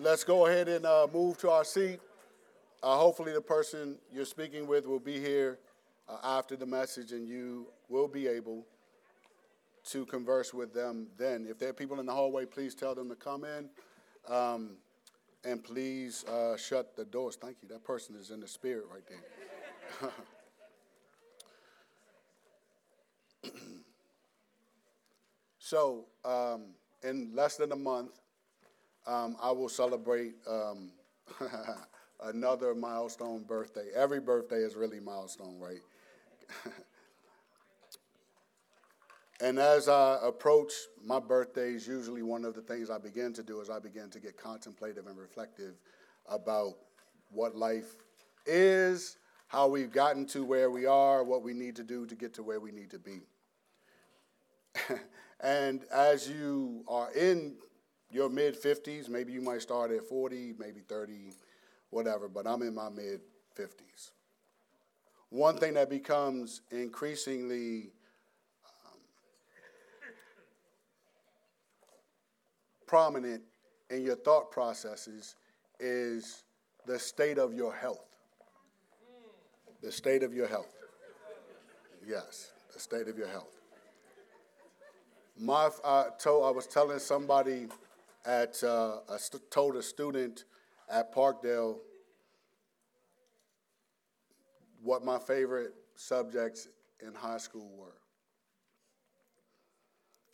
let's go ahead and uh, move to our seat. Uh, hopefully, the person you're speaking with will be here uh, after the message, and you will be able to converse with them then. If there are people in the hallway, please tell them to come in. Um, and please uh, shut the doors. Thank you. That person is in the spirit right there. so, um, in less than a month, um, I will celebrate um, another milestone birthday. Every birthday is really milestone, right? and as I approach my birthdays, usually one of the things I begin to do is I begin to get contemplative and reflective about what life is, how we've gotten to where we are, what we need to do to get to where we need to be. and as you are in your mid 50s, maybe you might start at 40, maybe 30, whatever, but I'm in my mid 50s. One thing that becomes increasingly um, prominent in your thought processes is the state of your health. The state of your health. Yes, the state of your health. My, I, told, I was telling somebody at, uh, I st- told a student at Parkdale what my favorite subjects in high school were.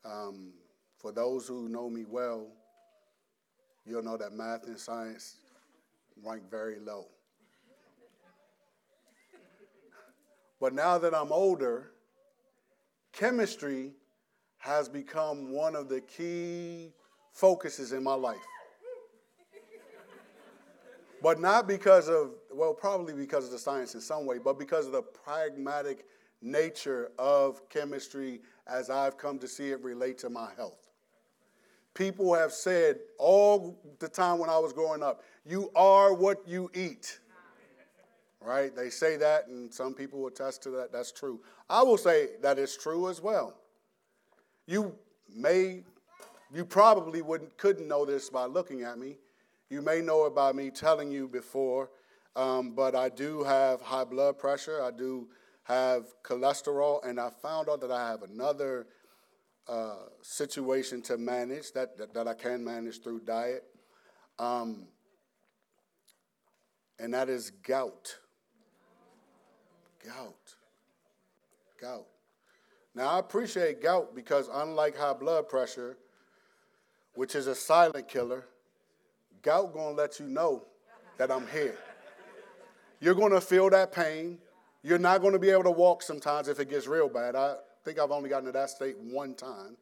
Um, for those who know me well, you'll know that math and science rank very low. But now that I'm older, chemistry has become one of the key focuses in my life. but not because of, well, probably because of the science in some way, but because of the pragmatic nature of chemistry as I've come to see it relate to my health. People have said all the time when I was growing up, you are what you eat. Right? They say that, and some people attest to that. That's true. I will say that it's true as well. You may you probably wouldn't, couldn't know this by looking at me. You may know it by me telling you before, um, but I do have high blood pressure. I do have cholesterol, and I found out that I have another uh, situation to manage that, that, that, I can manage through diet, um, and that is gout. Gout. Gout. Now, I appreciate gout because, unlike high blood pressure, which is a silent killer, gout gonna let you know that I'm here. You're gonna feel that pain. You're not gonna be able to walk sometimes if it gets real bad. I think I've only gotten to that state one time.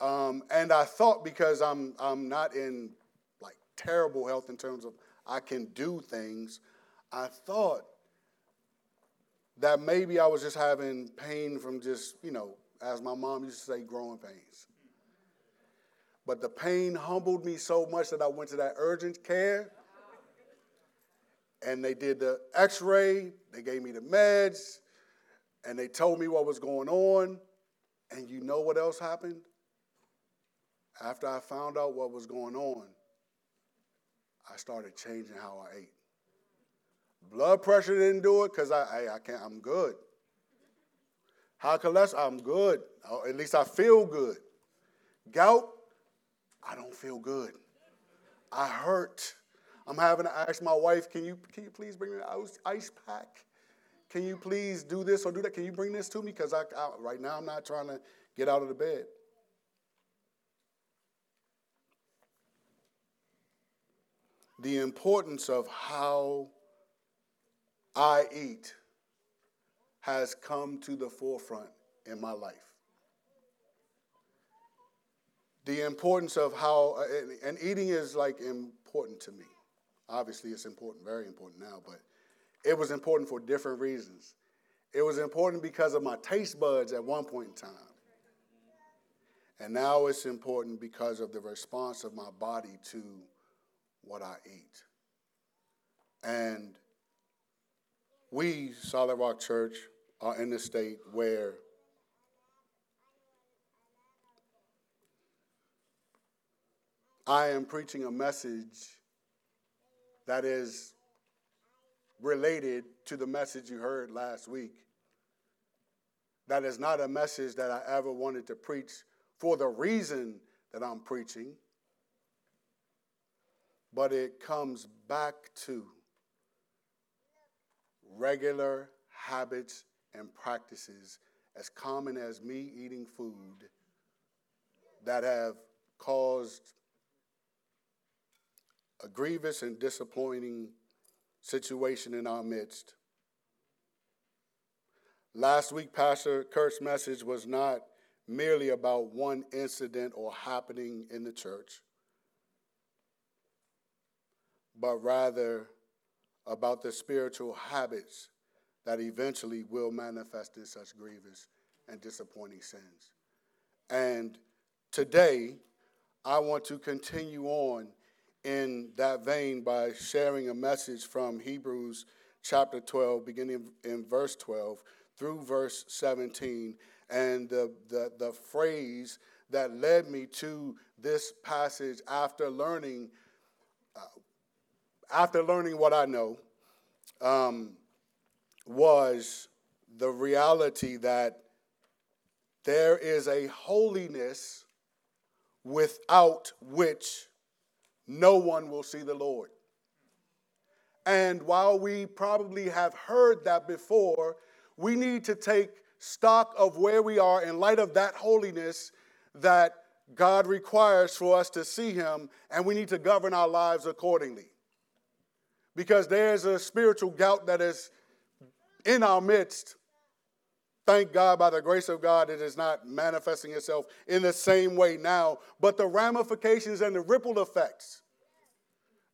Um, and I thought because I'm I'm not in like terrible health in terms of I can do things, I thought that maybe I was just having pain from just, you know, as my mom used to say, growing pains. But the pain humbled me so much that I went to that urgent care. And they did the x ray, they gave me the meds, and they told me what was going on. And you know what else happened? After I found out what was going on, I started changing how I ate. Blood pressure didn't do it because I, I, I, can't, I'm good. High cholesterol, I'm good. Oh, at least I feel good. Gout, I don't feel good. I hurt. I'm having to ask my wife, can you, can you please bring me an ice pack? Can you please do this or do that? Can you bring this to me? Because I, I, right now I'm not trying to get out of the bed. The importance of how I eat has come to the forefront in my life the importance of how, uh, and eating is like important to me. Obviously, it's important, very important now, but it was important for different reasons. It was important because of my taste buds at one point in time. And now it's important because of the response of my body to what I eat. And we, Solid Rock Church, are in a state where I am preaching a message that is related to the message you heard last week. That is not a message that I ever wanted to preach for the reason that I'm preaching, but it comes back to regular habits and practices as common as me eating food that have caused a grievous and disappointing situation in our midst. Last week, Pastor Kurt's message was not merely about one incident or happening in the church, but rather about the spiritual habits that eventually will manifest in such grievous and disappointing sins. And today, I want to continue on in that vein by sharing a message from Hebrews chapter 12, beginning in verse 12 through verse 17. And the, the, the phrase that led me to this passage after learning, uh, after learning what I know, um, was the reality that there is a holiness without which no one will see the Lord. And while we probably have heard that before, we need to take stock of where we are in light of that holiness that God requires for us to see Him, and we need to govern our lives accordingly. Because there's a spiritual gout that is in our midst. Thank God, by the grace of God, it is not manifesting itself in the same way now, but the ramifications and the ripple effects.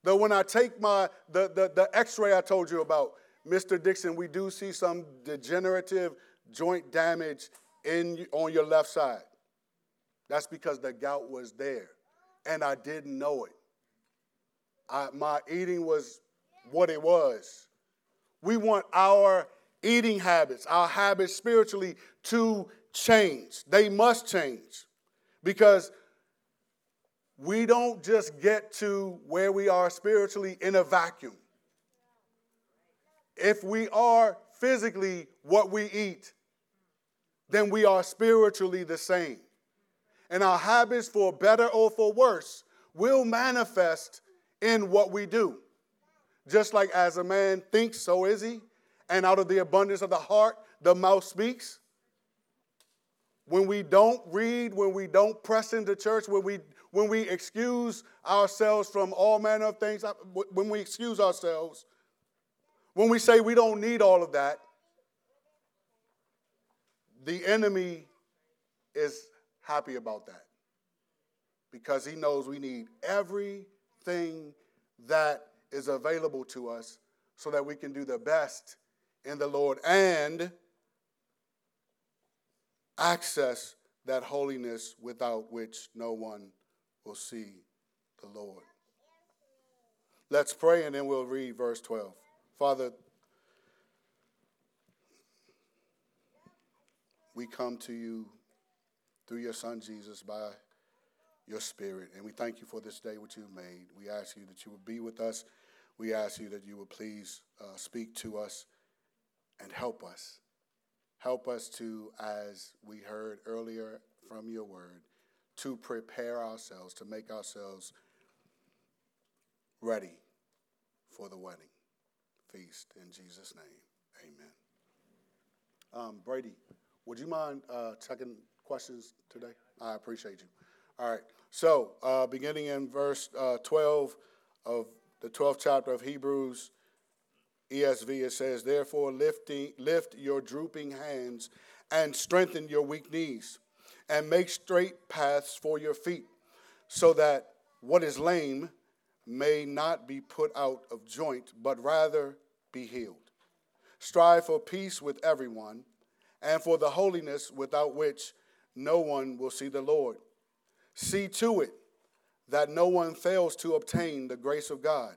Though when I take my the, the, the x-ray I told you about, Mr. Dickson, we do see some degenerative joint damage in on your left side. That's because the gout was there, and I didn't know it. I, my eating was what it was. We want our eating habits, our habits spiritually to change. They must change because we don't just get to where we are spiritually in a vacuum. If we are physically what we eat, then we are spiritually the same. And our habits, for better or for worse, will manifest in what we do. Just like as a man thinks, so is he. And out of the abundance of the heart, the mouth speaks. When we don't read, when we don't press into church, when we when we excuse ourselves from all manner of things, uh, when we excuse ourselves, when we say we don't need all of that, the enemy is happy about that because he knows we need everything that is available to us so that we can do the best in the Lord and access that holiness without which no one will see the Lord. Let's pray and then we'll read verse 12. Father, we come to you through your Son Jesus by your Spirit, and we thank you for this day which you've made. We ask you that you would be with us. We ask you that you would please uh, speak to us and help us. Help us to, as we heard earlier from your word, to prepare ourselves, to make ourselves ready for the wedding feast. In Jesus' name, amen. Um, Brady, would you mind uh, checking questions today? I appreciate you. All right. So, uh, beginning in verse uh, 12 of the 12th chapter of Hebrews, ESV, it says, Therefore, lifting, lift your drooping hands and strengthen your weak knees and make straight paths for your feet, so that what is lame may not be put out of joint, but rather be healed. Strive for peace with everyone, and for the holiness without which no one will see the Lord. See to it that no one fails to obtain the grace of God,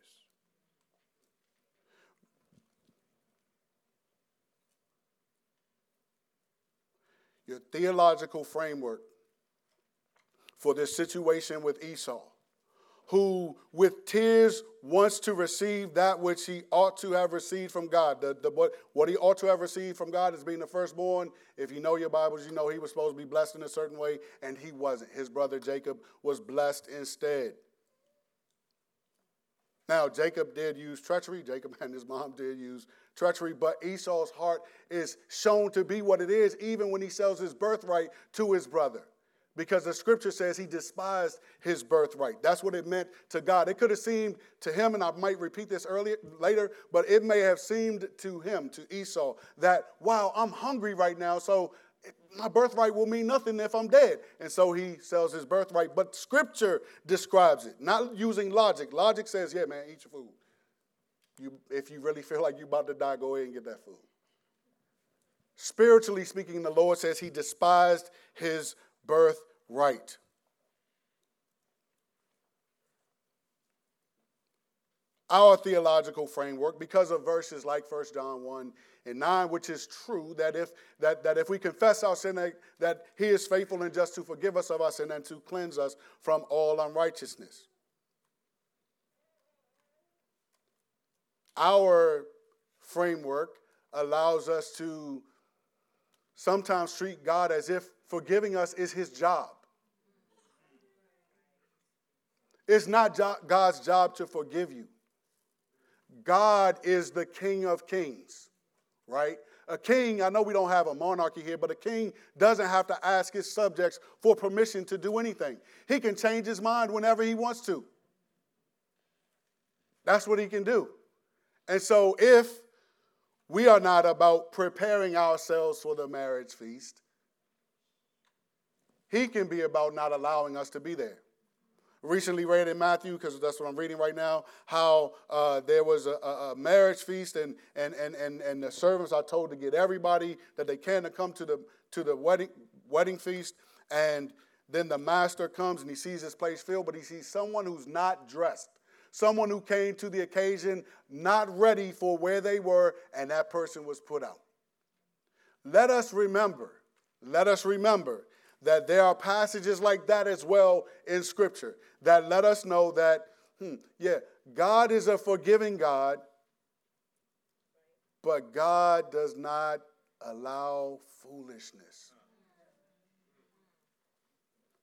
Your theological framework for this situation with Esau who with tears wants to receive that which he ought to have received from God. The, the, what, what he ought to have received from God is being the firstborn. If you know your Bibles, you know he was supposed to be blessed in a certain way, and he wasn't. His brother Jacob was blessed instead. Now, Jacob did use treachery. Jacob and his mom did use treachery, but Esau's heart is shown to be what it is, even when he sells his birthright to his brother because the scripture says he despised his birthright. That's what it meant to God. It could have seemed to him, and I might repeat this earlier later, but it may have seemed to him, to Esau, that wow, I'm hungry right now, so my birthright will mean nothing if I'm dead. And so he sells his birthright. But scripture describes it, not using logic. Logic says, yeah, man, eat your food. You, if you really feel like you're about to die, go ahead and get that food. Spiritually speaking, the Lord says he despised his birthright. Our theological framework, because of verses like 1 John 1 and 9, which is true, that if, that, that if we confess our sin, that, that he is faithful and just to forgive us of our sin and to cleanse us from all unrighteousness. Our framework allows us to sometimes treat God as if forgiving us is his job. It's not God's job to forgive you. God is the King of kings, right? A king, I know we don't have a monarchy here, but a king doesn't have to ask his subjects for permission to do anything. He can change his mind whenever he wants to. That's what he can do. And so, if we are not about preparing ourselves for the marriage feast, he can be about not allowing us to be there. Recently read in Matthew, because that's what I'm reading right now, how uh, there was a, a, marriage feast, and, and, and, and, and the servants are told to get everybody that they can to come to the, to the wedding, wedding feast. And then the master comes and he sees his place filled, but he sees someone who's not dressed, someone who came to the occasion not ready for where they were, and that person was put out. Let us remember, let us remember that there are passages like that as well in Scripture that let us know that, hmm, yeah, God is a forgiving God, but God does not allow foolishness.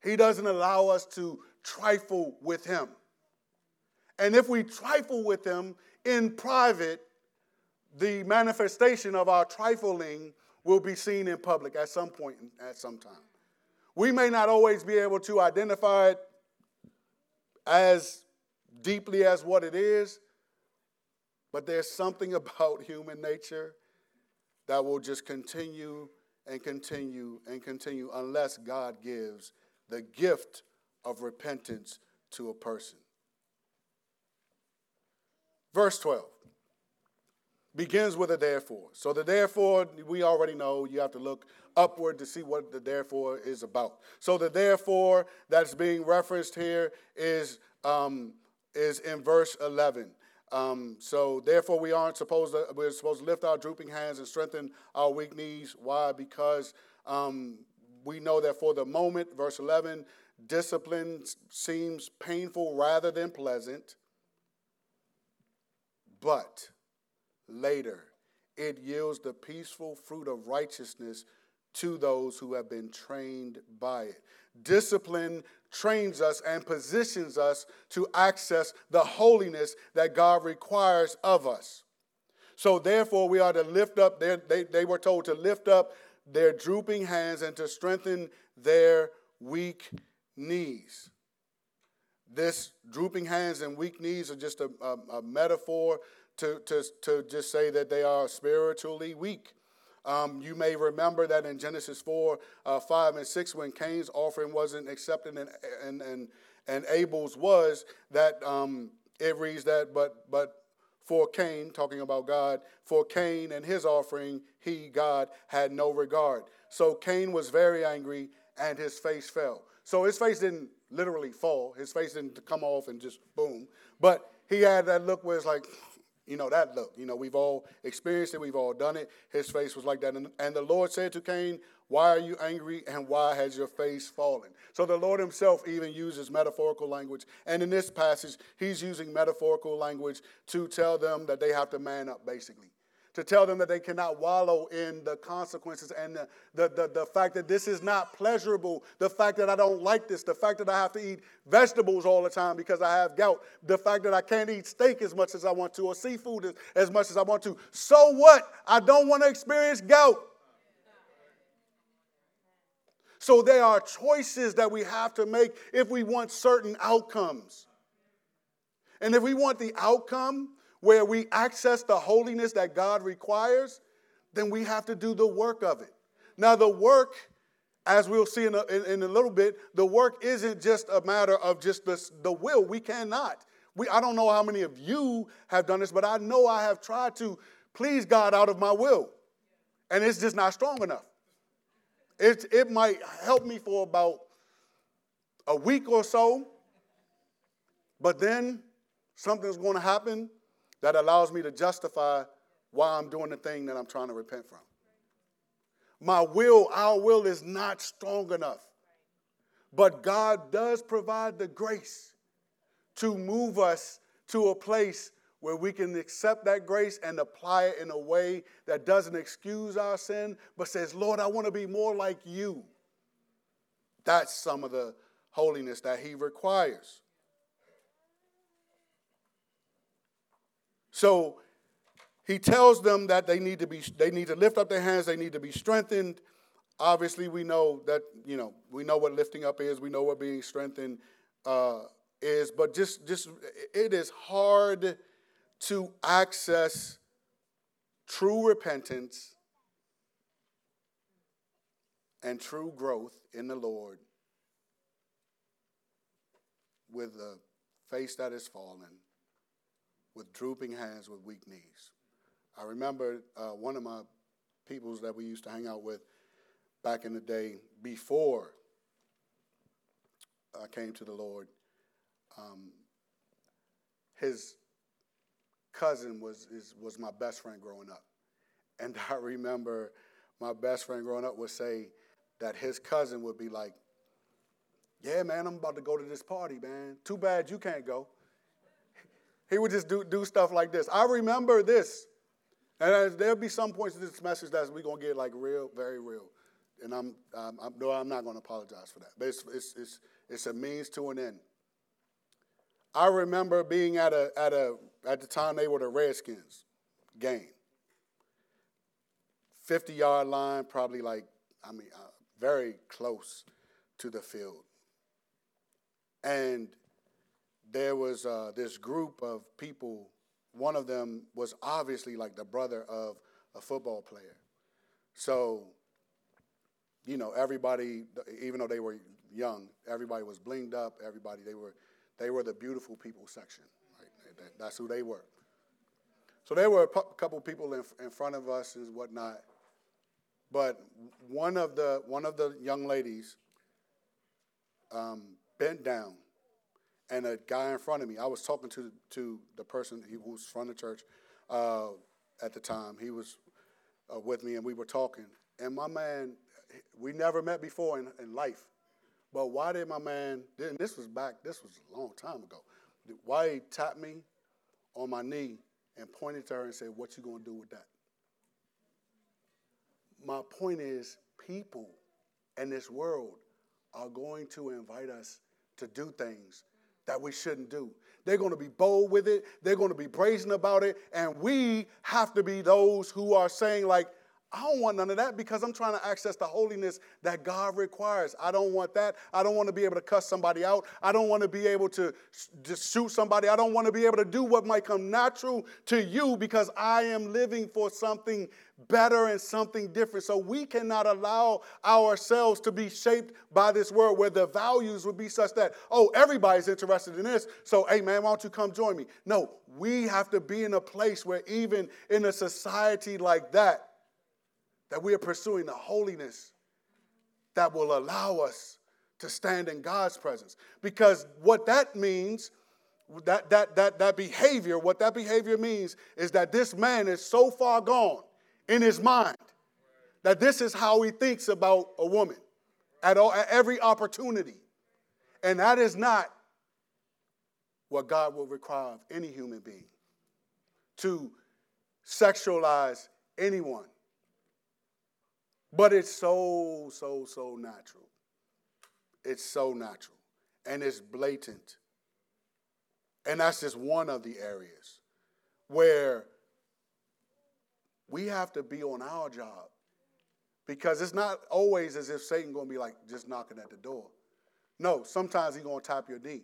He doesn't allow us to trifle with Him. And if we trifle with Him in private, the manifestation of our trifling will be seen in public at some point, at some time. We may not always be able to identify it as deeply as what it is, but there's something about human nature that will just continue and continue and continue unless God gives the gift of repentance to a person. Verse 12 begins with a therefore. So the therefore, we already know you have to look upward to see what the therefore is about. So the therefore that's being referenced here is, um, is in verse 11. Um, so therefore we aren't supposed to, we're supposed to lift our drooping hands and strengthen our weak knees. Why? Because um, we know that for the moment, verse 11, discipline seems painful rather than pleasant. But later, it yields the peaceful fruit of righteousness to those who have been trained by it. Discipline trains us and positions us to access the holiness that God requires of us. So, therefore, we are to lift up, their, they, they were told to lift up their drooping hands and to strengthen their weak knees. This drooping hands and weak knees are just a, a, a metaphor to, to, to just say that they are spiritually weak. Um, you may remember that in Genesis 4, uh, 5, and 6, when Cain's offering wasn't accepted and, and, and, and Abel's was that um, it reads that, but but for Cain, talking about God, for Cain and his offering, he, God, had no regard. So Cain was very angry and his face fell. So his face didn't literally fall, his face didn't come off and just boom. But he had that look where it's like, you know, that look. You know, we've all experienced it, we've all done it. His face was like that. And, and the Lord said to Cain, Why are you angry and why has your face fallen? So the Lord himself even uses metaphorical language. And in this passage, he's using metaphorical language to tell them that they have to man up, basically to tell them that they cannot wallow in the consequences and the, the, the, the, fact that this is not pleasurable, the fact that I don't like this, the fact that I have to eat vegetables all the time because I have gout, the fact that I can't eat steak as much as I want to or seafood as, as much as I want to. So what? I don't want to experience gout. So there are choices that we have to make if we want certain outcomes. And if we want the outcome where we access the holiness that God requires, then we have to do the work of it. Now, the work, as we'll see in a, in, in a little bit, the work isn't just a matter of just the, the will. We cannot. We, I don't know how many of you have done this, but I know I have tried to please God out of my will. And it's just not strong enough. It, it might help me for about a week or so, but then something's going to happen that allows me to justify why I'm doing the thing that I'm trying to repent from. My will, our will is not strong enough. But God does provide the grace to move us to a place where we can accept that grace and apply it in a way that doesn't excuse our sin, but says, Lord, I want to be more like you. That's some of the holiness that He requires. So he tells them that they need to be they need to lift up their hands, they need to be strengthened. Obviously, we know that, you know, we know what lifting up is, we know what being strengthened uh, is, but just just it is hard to access true repentance and true growth in the Lord with a face that is fallen with drooping hands, with weak knees. I remember uh, one of my peoples that we used to hang out with back in the day before I came to the Lord. Um, his cousin was, is, was my best friend growing up. And I remember my best friend growing up would say that his cousin would be like, Yeah, man, I'm about to go to this party, man. Too bad you can't go. He would just do, do stuff like this. I remember this. And there'll be some points in this message that we're going to get like real, very real. And I'm, I'm, I'm, no, I'm not going to apologize for that. But it's, it's, it's, it's a means to an end. I remember being at a, at a, at the time they were the Redskins game. 50 yard line, probably like, I mean, uh, very close to the field. And there was uh, this group of people. One of them was obviously like the brother of a football player. So, you know, everybody, even though they were young, everybody was blinged up. Everybody, they were, they were the beautiful people section. Right? That's who they were. So there were a couple people in, in front of us and whatnot. But one of the one of the young ladies um, bent down and a guy in front of me. I was talking to to the person who was from the church uh, at the time. He was uh, with me, and we were talking. And my man, we never met before in, in life, but why did my man? This was back. This was a long time ago. Why he tapped me on my knee and pointed to her and said, "What you gonna do with that?" My point is, people in this world are going to invite us to do things that we shouldn't do. They're going to be bold with it, they're going to be brazen about it, and we have to be those who are saying, like, I don't want none of that because I'm trying to access the holiness that God requires. I don't want that. I don't want to be able to cuss somebody out. I don't want to be able to just shoot somebody. I don't want to be able to do what might come natural to you because I am living for something better and something different. So we cannot allow ourselves to be shaped by this world where the values would be such that, oh, everybody's interested in this. So, hey, man, why don't you come join me? No, we have to be in a place where even in a society like that, that we are pursuing the holiness that will allow us to stand in God's presence. Because what that means, that, that, that, that behavior, what that behavior means is that this man is so far gone in his mind that this is how he thinks about a woman at, all, at every opportunity. And that is not what God will require of any human being to sexualize anyone but it's so, so, so natural. It's so natural. And it's blatant. And that's just one of the areas where we have to be on our job. Because it's not always as if Satan gonna be like just knocking at the door. No, sometimes he's gonna tap your knee.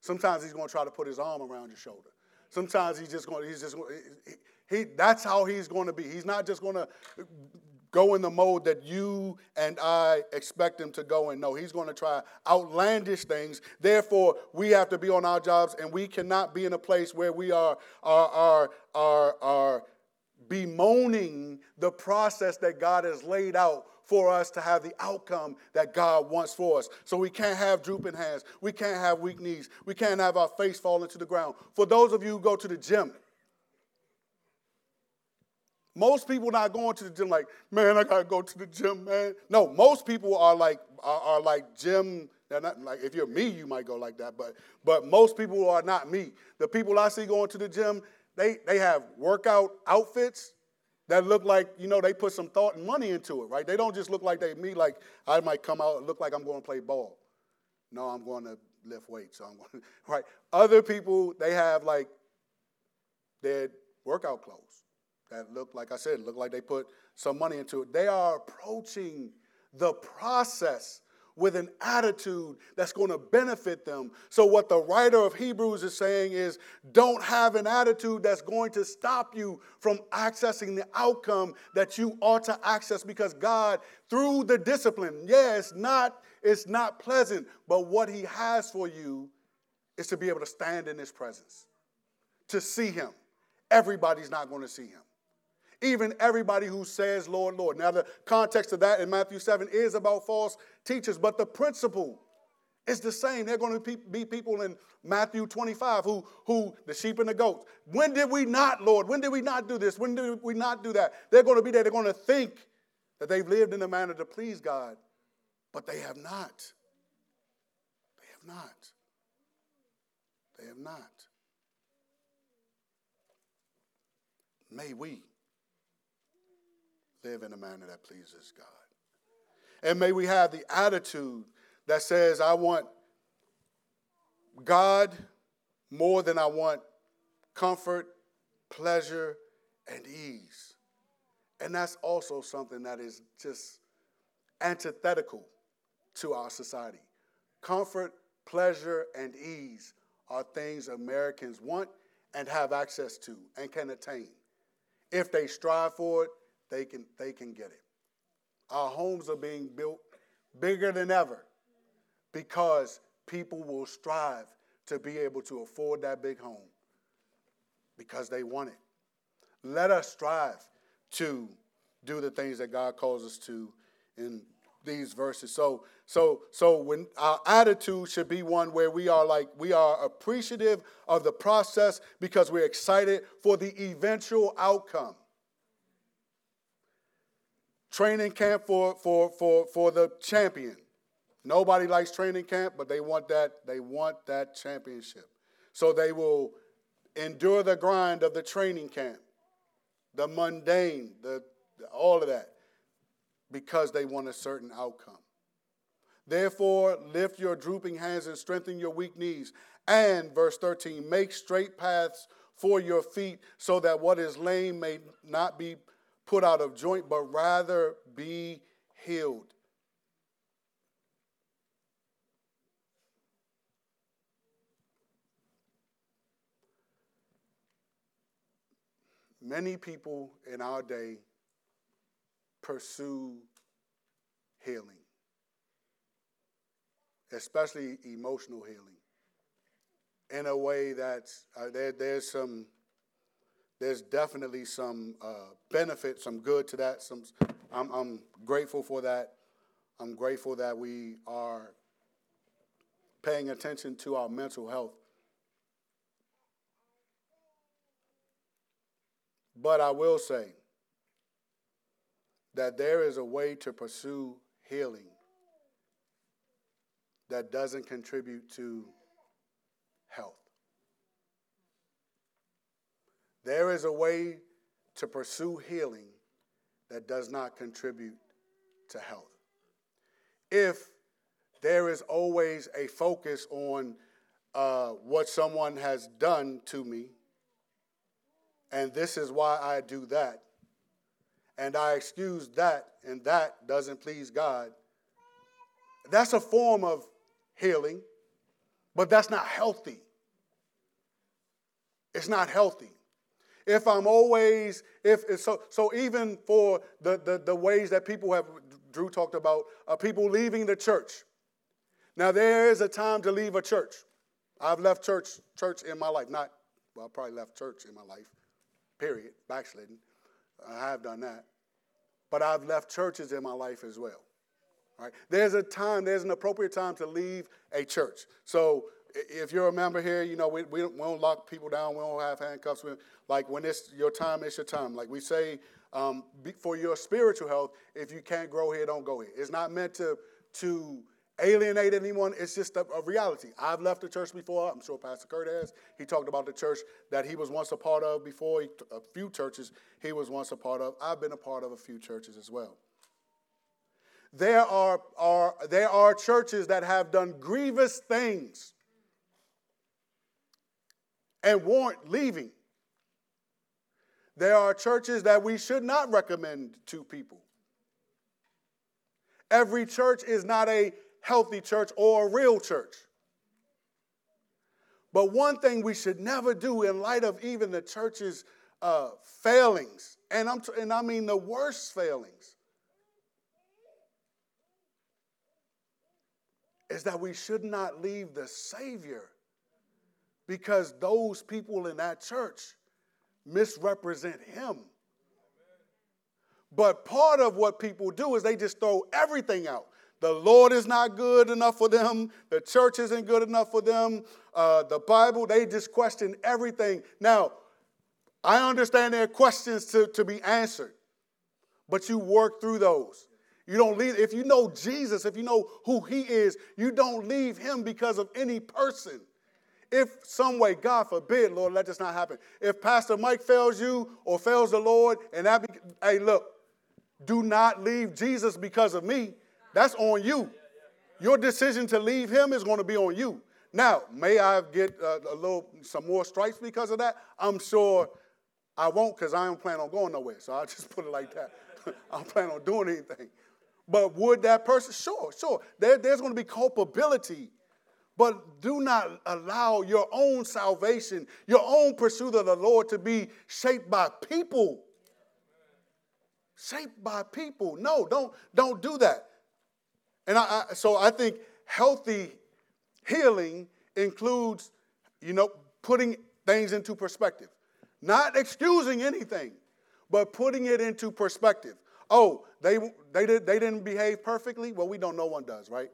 Sometimes he's gonna try to put his arm around your shoulder. Sometimes he's just gonna, he's just he, he that's how he's gonna be. He's not just gonna go in the mode that you and I expect him to go in. No, he's going to try outlandish things. Therefore, we have to be on our jobs, and we cannot be in a place where we are, are, are, are, are bemoaning the process that God has laid out for us to have the outcome that God wants for us. So we can't have drooping hands. We can't have weak knees. We can't have our face falling to the ground. For those of you who go to the gym, most people not going to the gym like, man, I gotta go to the gym, man. No, most people are like are, are like gym. They're not like if you're me, you might go like that, but but most people are not me. The people I see going to the gym, they they have workout outfits that look like you know they put some thought and money into it, right? They don't just look like they me like I might come out and look like I'm going to play ball. No, I'm going to lift weights. So I'm going to, right. Other people they have like their workout clothes that look, like I said, look like they put some money into it. They are approaching the process with an attitude that's going to benefit them. So, what the writer of Hebrews is saying is don't have an attitude that's going to stop you from accessing the outcome that you ought to access because God, through the discipline, yeah, it's not, it's not pleasant, but what He has for you is to be able to stand in His presence, to see Him. Everybody's not going to see Him even everybody who says, Lord, Lord. Now, the context of that in Matthew 7 is about false teachers, but the principle is the same. They're going to be people in Matthew 25 who, who, the sheep and the goats. When did we not, Lord? When did we not do this? When did we not do that? They're going to be there. They're going to think that they've lived in a manner to please God, but they have not. They have not. They have not. May we live in a manner that pleases God. And may we have the attitude that says, I want God more than I want comfort, pleasure, and ease. And that's also something that is just antithetical to our society. Comfort, pleasure, and ease are things Americans want and have access to and can attain. If they strive for it, they can, they can get it. Our homes are being built bigger than ever because people will strive to be able to afford that big home because they want it. Let us strive to do the things that God calls us to in these verses. So, so, so when our attitude should be one where we are like we are appreciative of the process because we're excited for the eventual outcome training camp for, for, for, for the champion. Nobody likes training camp, but they want that, they want that championship. So they will endure the grind of the training camp, the mundane, the, all of that, because they want a certain outcome. Therefore, lift your drooping hands and strengthen your weak knees. And, verse 13, make straight paths for your feet so that what is lame may not be put out of joint, but rather be healed. Many people in our day pursue healing, especially emotional healing, in a way that uh, there, there's some, there's definitely some uh, benefit, some good to that. Some, I'm, I'm grateful for that. I'm grateful that we are paying attention to our mental health. But I will say that there is a way to pursue healing that doesn't contribute to health. There is a way to pursue healing that does not contribute to health. If there is always a focus on uh, what someone has done to me and this is why I do that. And I excuse that, and that doesn't please God. That's a form of healing, but that's not healthy. It's not healthy. If I'm always, if so, so even for the, the, the ways that people have, Drew talked about, uh, people leaving the church. Now there is a time to leave a church. I've left church, church in my life. Not, well, I probably left church in my life period, backslidden. I have done that. But I've left churches in my life as well. Right? There's a time, there's an appropriate time to leave a church. So if you're a member here, you know, we, we, don't, we don't lock people down. We don't have handcuffs. We, Like when it's your time, it's your time. Like we say, um, for your spiritual health, if you can't grow here, don't go here. It's not meant to, to alienate anyone. It's just a, a, reality. I've left the church before. I'm sure Pastor Kurt has. He talked about the church that he was once a part of before, he, a few churches he was once a part of. I've been a part of a few churches as well. There are, are, there are churches that have done grievous things and warrant leaving. There are churches that we should not recommend to people. Every church is not a healthy church or a real church. But one thing we should never do in light of even the church's uh, failings, and, I'm t- and I mean the worst failings, is that we should not leave the Savior because those people in that church misrepresent Him. But part of what people do is they just throw everything out. The Lord is not good enough for them. The church isn't good enough for them. Uh, the Bible, they just question everything. Now, I understand there are questions to, to be answered, but you work through those. You don't leave, if you know Jesus, if you know who he is, you don't leave him because of any person. If some way, God forbid, Lord, let this not happen. If Pastor Mike fails you or fails the Lord, and that, be, hey, look, do not leave Jesus because of me. That's on you. Your decision to leave him is going to be on you. Now, may I get a, a little some more stripes because of that? I'm sure I won't because I don't plan on going nowhere. So I'll just put it like that. I don't plan on doing anything. But would that person? Sure, sure. There, there's going to be culpability. But do not allow your own salvation, your own pursuit of the Lord to be shaped by people. Shaped by people. No, don't, don't do that. And I, I, so I think healthy healing includes, you know, putting things into perspective. Not excusing anything, but putting it into perspective. Oh, they, they, did, they didn't behave perfectly? Well, we don't, no one does, right?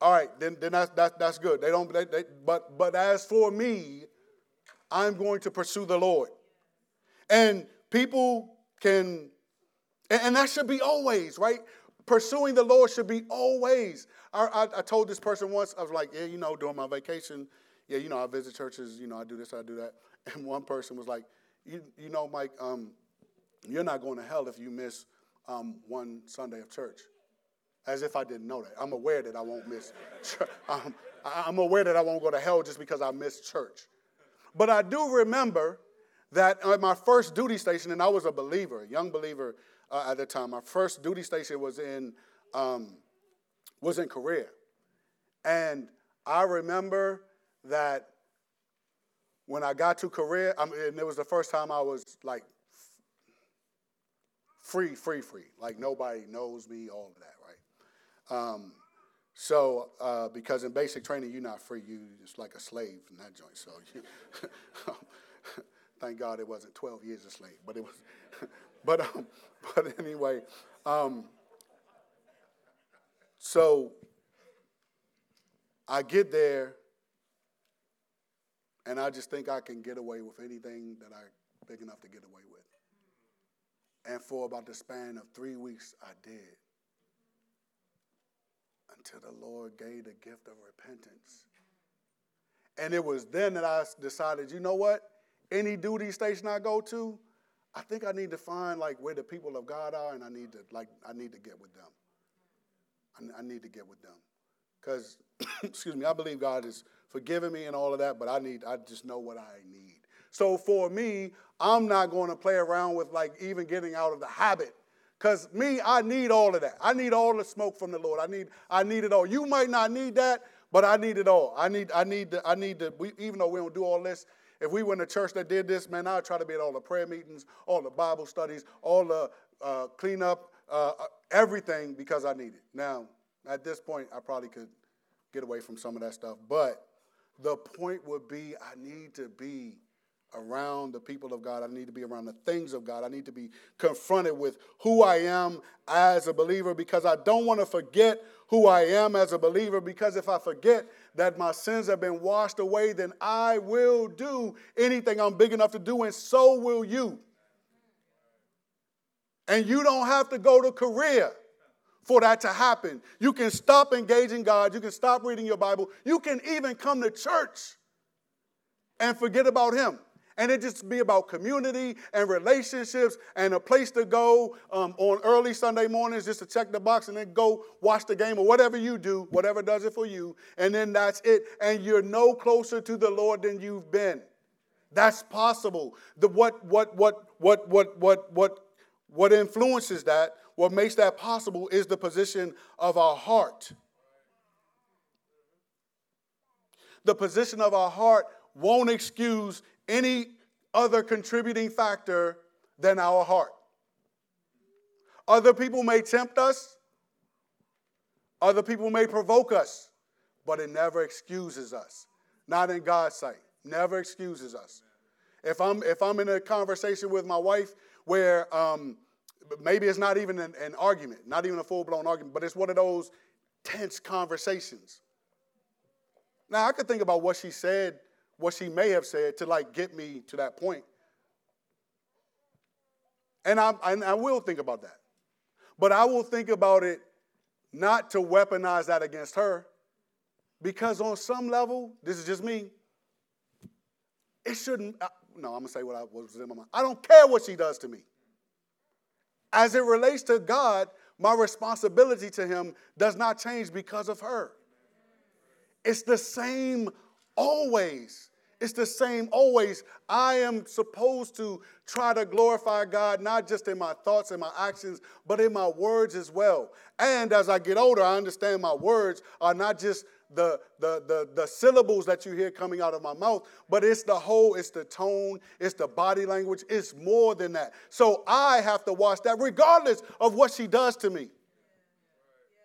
All right, then, then that's, that's, that's good. They don't, they, they, but, but as for me, I'm going to pursue the Lord. And people can, and, and that should be always, right? Pursuing the Lord should be always. I, I, I, told this person once, I was like, yeah, you know, during my vacation, yeah, you know, I visit churches, you know, I do this, I do that. And one person was like, you, you know, Mike, um, you're not going to hell if you miss um, one Sunday of church. As if I didn't know that. I'm aware that I won't miss. Um, I'm aware that I won't go to hell just because I missed church. But I do remember that at my first duty station, and I was a believer, a young believer uh, at the time. My first duty station was in um, was in Korea, and I remember that when I got to Korea, I mean, and it was the first time I was like free, free, free. Like nobody knows me, all of that? Um, so, uh, because in basic training, you're not free. You're just like a slave in that joint. So, you, thank God it wasn't 12 years a slave, but it was. but, um, but anyway, um, so I get there, and I just think I can get away with anything that I'm big enough to get away with. And for about the span of three weeks, I did. Until the Lord gave the gift of repentance. And it was then that I decided, you know what? Any duty station I go to, I think I need to find like where the people of God are, and I need to like I need to get with them. I, I need to get with them, because excuse me, I believe God is forgiving me and all of that, but I need I just know what I need. So for me, I'm not going to play around with like even getting out of the habit. Because me, I need all of that. I need all the smoke from the Lord. I need, I need it all. You might not need that, but I need it all. I need, I need, I need to. We, even though we don't do all this, if we were in a church that did this, man, I'd try to be at all the prayer meetings, all the Bible studies, all the uh, cleanup, uh everything because I need it. Now, at this point, I probably could get away from some of that stuff, but the point would be I need to be around the people of God. I need to be around the things of God. I need to be confronted with who I am as a believer because I don't want to forget who I am as a believer because if I forget that my sins have been washed away, then I will do anything I'm big enough to do, and so will you. And you don't have to go to Korea for that to happen. You can stop engaging God. You can stop reading your Bible. You can even come to church and forget about Him and it just be about community and relationships and a place to go um, on early Sunday mornings just to check the box and then go watch the game or whatever you do, whatever does it for you, and then that's it. And you're no closer to the Lord than you've been. That's possible. The what what what what what what what what influences that, what makes that possible is the position of our heart. The position of our heart won't excuse any other contributing factor than our heart. Other people may tempt us, other people may provoke us, but it never excuses us. Not in God's sight. Never excuses us. If I'm if I'm in a conversation with my wife where um, maybe it's not even an, an argument, not even a full blown argument, but it's one of those tense conversations. Now I could think about what she said what she may have said to like get me to that point. And I, and I will think about that. But I will think about it not to weaponize that against her, because on some level, this is just me, it shouldn't, uh, no, I'm gonna say what I was in my mind. I don't care what she does to me. As it relates to God, my responsibility to Him does not change because of her. It's the same always. It's the same always. I am supposed to try to glorify God, not just in my thoughts and my actions, but in my words as well. And as I get older, I understand my words are not just the, the, the, the syllables that you hear coming out of my mouth, but it's the whole, it's the tone, it's the body language, it's more than that. So I have to watch that regardless of what she does to me.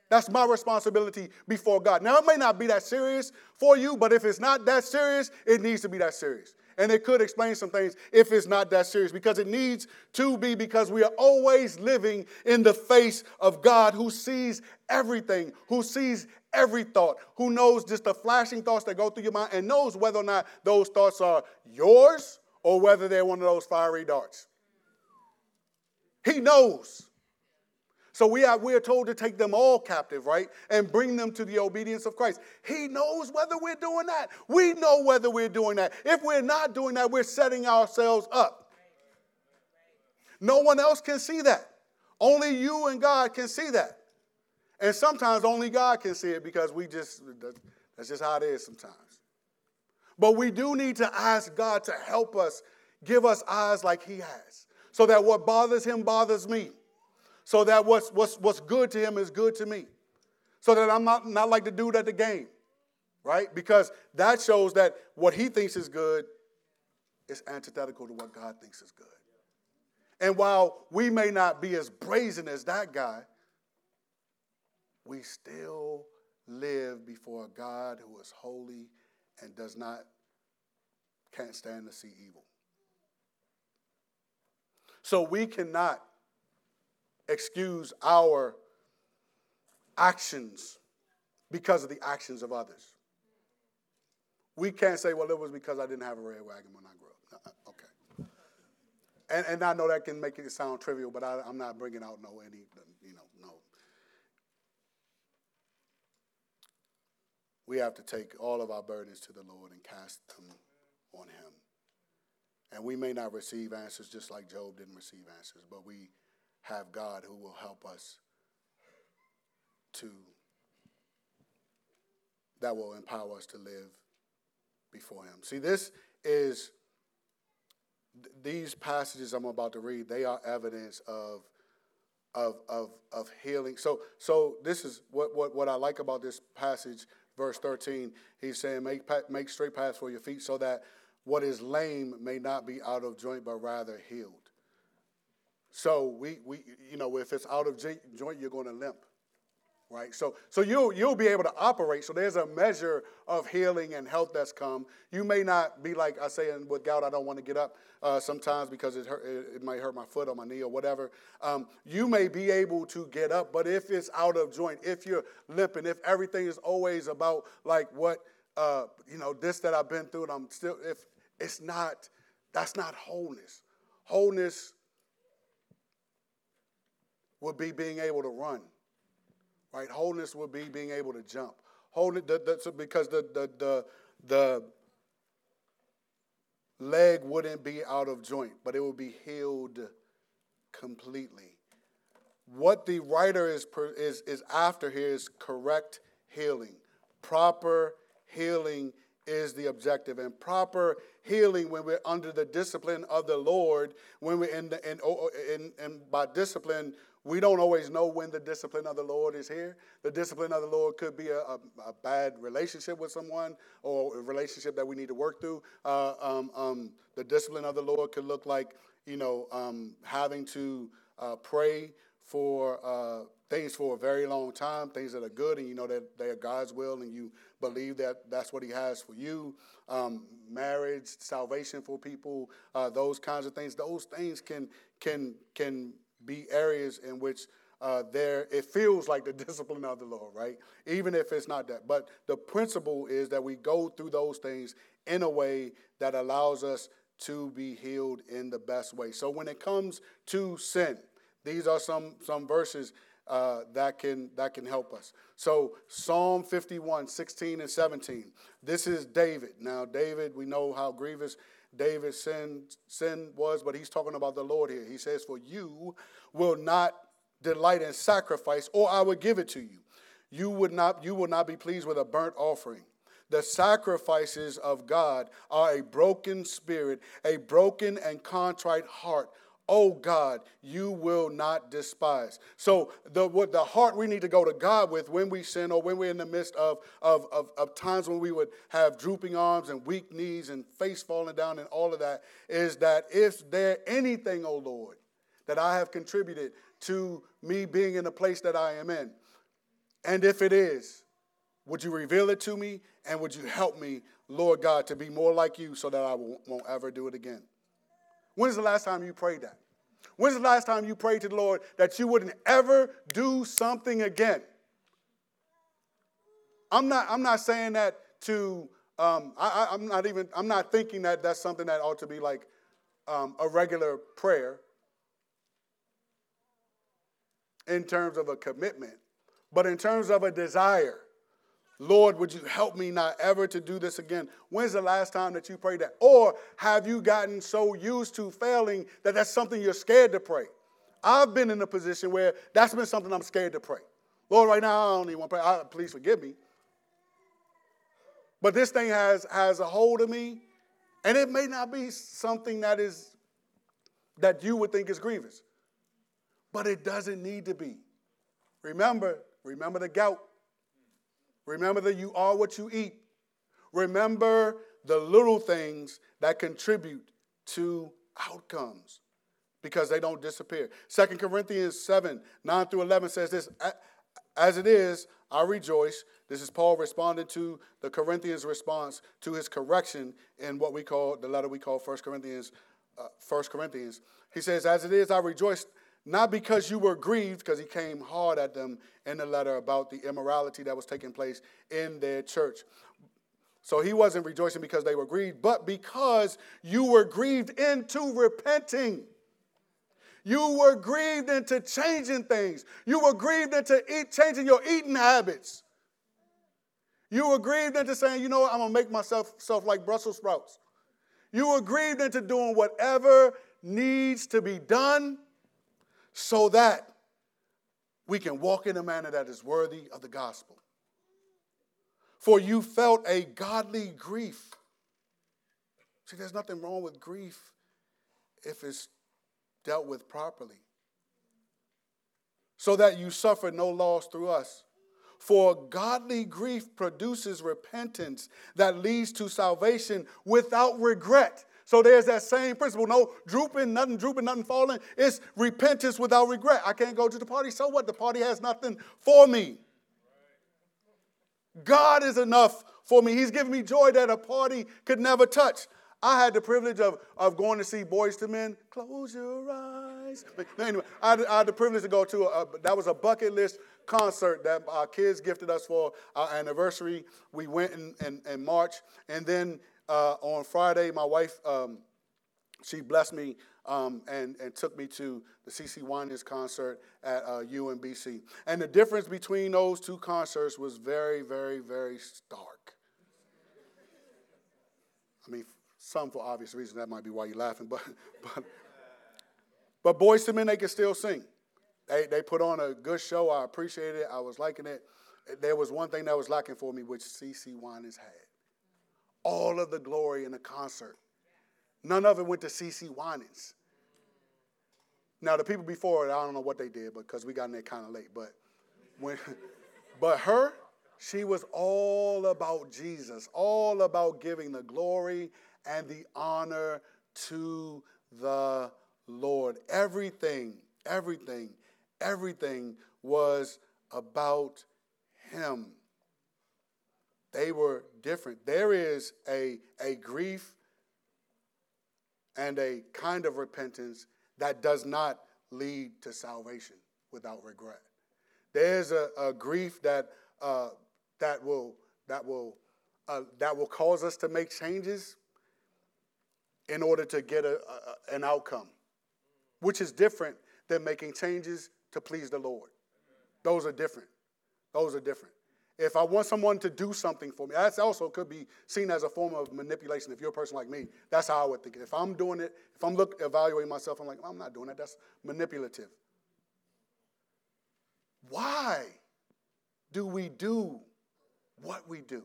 That's my responsibility before God. Now, it may not be that serious for you, but if it's not that serious, it needs to be that serious. And it could explain some things if it's not that serious because it needs to be because we are always living in the face of God who sees everything, who sees every thought, who knows just the flashing thoughts that go through your mind and knows whether or not those thoughts are yours or whether they're one of those fiery darts. He knows. So we are, we are told to take them all captive, right? And bring them to the obedience of Christ. He knows whether we're doing that. We know whether we're doing that. If we're not doing that, we're setting ourselves up. No one else can see that. Only you and God can see that. And sometimes only God can see it because we just, that's just how it is sometimes. But we do need to ask God to help us give us eyes like He has, so that what bothers Him bothers me, so that what's, what's, what's good to Him is good to me, so that I'm not, not like the dude at the game, right? Because that shows that what He thinks is good is antithetical to what God thinks is good. And while we may not be as brazen as that guy, we still live before a God who is holy and does not, can't stand to see evil. So we cannot excuse our actions because of the actions of others. We can't say, well, it was because I didn't have a red wagon when I grew up. Okay. And, and I know that can make it sound trivial, but I, I'm not bringing out no any, you know, no we have to take all of our burdens to the Lord and cast them on Him. And we may not receive answers just like Job didn't receive answers, but we have God who will help us to, that will empower us to live before Him. See, this is, these passages I'm about to read, they are evidence of. Of, of, of healing. So, so this is what, what, what I like about this passage verse 13, he's saying, make, make straight paths for your feet so that what is lame may not be out of joint, but rather healed. So we, we you know, if it's out of joint, you're going to limp right? So, so you'll, you'll be able to operate. So there's a measure of healing and health that's come. You may not be like I say with gout, I don't want to get up uh, sometimes because it, hurt, it, it, might hurt my foot or my knee or whatever. Um, you may be able to get up, but if it's out of joint, if you're limping, if everything is always about like what, uh, you know, this that I've been through and I'm still, if it's not, that's not wholeness. Wholeness would be being able to run right? Wholeness would be being able to jump. Wholeness, the, the, so because the, the, the, the leg wouldn't be out of joint, but it would be healed completely. What the writer is, is, is after here is correct healing. Proper healing is the objective. And proper healing when we're under the discipline of the Lord, when we're in, the, in, oh, oh, in, in by discipline, we don't always know when the discipline of the Lord is here. The discipline of the Lord could be a, a, a bad relationship with someone or a relationship that we need to work through. Uh, um, um, the discipline of the Lord could look like, you know, um, having to uh, pray for uh, things for a very long time, things that are good, and you know that they are God's will, and you believe that that's what He has for you. Um, marriage, salvation for people, uh, those kinds of things. Those things can can can be areas in which uh, there it feels like the discipline of the Lord, right? Even if it's not that. But the principle is that we go through those things in a way that allows us to be healed in the best way. So when it comes to sin, these are some some verses uh, that can that can help us. So Psalm 51, 16 and 17. This is David. Now David, we know how grievous David's sin, sin was, but he's talking about the Lord here. He says, For you will not delight in sacrifice, or I will give it to you. You would not, you will not be pleased with a burnt offering. The sacrifices of God are a broken spirit, a broken and contrite heart oh God, you will not despise. So the what the heart we need to go to God with when we sin or when we're in the midst of, of, of, of times when we would have drooping arms and weak knees and face falling down and all of that is that if there anything, oh Lord, that I have contributed to me being in the place that I am in, and if it is, would you reveal it to me and would you help me, Lord God, to be more like you so that I won't ever do it again? When's the last time you prayed that? When's the last time you prayed to the Lord that you wouldn't ever do something again? I'm not, I'm not saying that to, um, I, am not even, I'm not thinking that that's something that ought to be like um, a regular prayer in terms of a commitment, but in terms of a desire. Lord, would you help me not ever to do this again? When's the last time that you prayed that? Or have you gotten so used to failing that that's something you're scared to pray? I've been in a position where that's been something I'm scared to pray. Lord, right now I don't even want to pray. I, please forgive me. But this thing has, has a hold of me, And it may not be something that is that you would think is grievous. But it doesn't need to be. Remember, remember the gout. Remember that you are what you eat. Remember the little things that contribute to outcomes because they don't disappear. 2 Corinthians 7 9 through 11 says this As it is, I rejoice. This is Paul responding to the Corinthians' response to his correction in what we call the letter we call 1 Corinthians. Uh, 1 Corinthians. He says, As it is, I rejoice not because you were grieved, because he came hard at them in the letter about the immorality that was taking place in their church. So he wasn't rejoicing because they were grieved, but because you were grieved into repenting. You were grieved into changing things. You were grieved into eat, changing your eating habits. You were grieved into saying, you know what, I'm going to make myself self like Brussels sprouts. You were grieved into doing whatever needs to be done so that we can walk in a manner that is worthy of the gospel. For you felt a godly grief. See, there's nothing wrong with grief if it's dealt with properly. So that you suffer no loss through us. For godly grief produces repentance that leads to salvation without regret. So there's that same principle. No drooping, nothing drooping, nothing falling. It's repentance without regret. I can't go to the party. So what? The party has nothing for me. God is enough for me. He's given me joy that a party could never touch. I had the privilege of, of going to see Boyz II Men. Close your eyes. Anyway, I had, I had the privilege to go to a, that was a bucket list concert that our kids gifted us for our anniversary. We went in, in, in March, and then uh, on Friday, my wife um, she blessed me um, and, and took me to the CeCe Winans concert at uh, UMBC. And the difference between those two concerts was very, very, very stark. I mean, some for obvious reasons, that might be why you're laughing, but, but, but Boyz II Men, they can still sing. They, they put on a good show. I appreciated it. I was liking it. There was one thing that was lacking for me, which CeCe Winans had. All of the glory in the concert. None of it went to CeCe Winans. Now the people before it, I don't know what they did because we got in there kind of late. But when, but her, she was all about Jesus, all about giving the glory and the honor to the Lord. Everything, everything, everything was about Him. They were different. There is a, a grief and a kind of repentance that does not lead to salvation without regret. There's a, a grief that, uh, that will, that, will, uh, that will cause us to make changes in order to get a, a, an outcome, which is different than making changes to please the Lord. Those are different. Those are different. If I want someone to do something for me, that also could be seen as a form of manipulation. If you're a person like me, that's how I would think. If I'm doing it, if I'm look, evaluating myself, I'm like, I'm not doing that. That's manipulative. Why do we do what we do?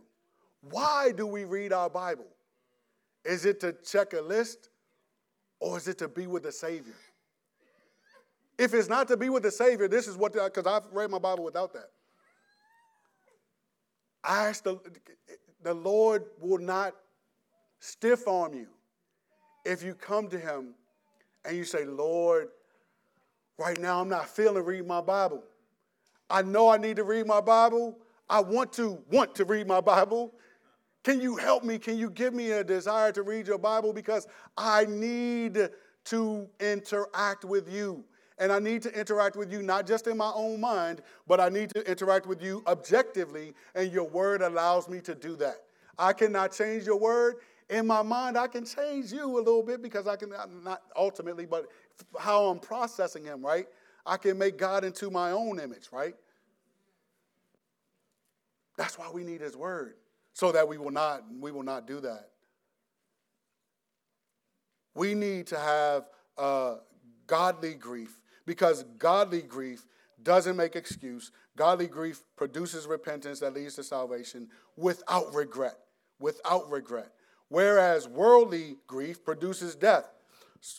Why do we read our Bible? Is it to check a list or is it to be with the Savior? If it's not to be with the Savior, this is what, because I've read my Bible without that. I ask the, the Lord will not stiff arm you if you come to Him and you say, Lord, right now I'm not feeling read my Bible. I know I need to read my Bible. I want to want to read my Bible. Can you help me? Can you give me a desire to read your Bible? Because I need to interact with you. And I need to interact with you not just in my own mind, but I need to interact with you objectively, and your word allows me to do that. I cannot change your word. In my mind, I can change you a little bit because I can, not ultimately, but how I'm processing him, right? I can make God into my own image, right? That's why we need his word, so that we will not, we will not do that. We need to have uh, godly grief because godly grief doesn't make excuse. Godly grief produces repentance that leads to salvation without regret. Without regret. whereas worldly grief produces death.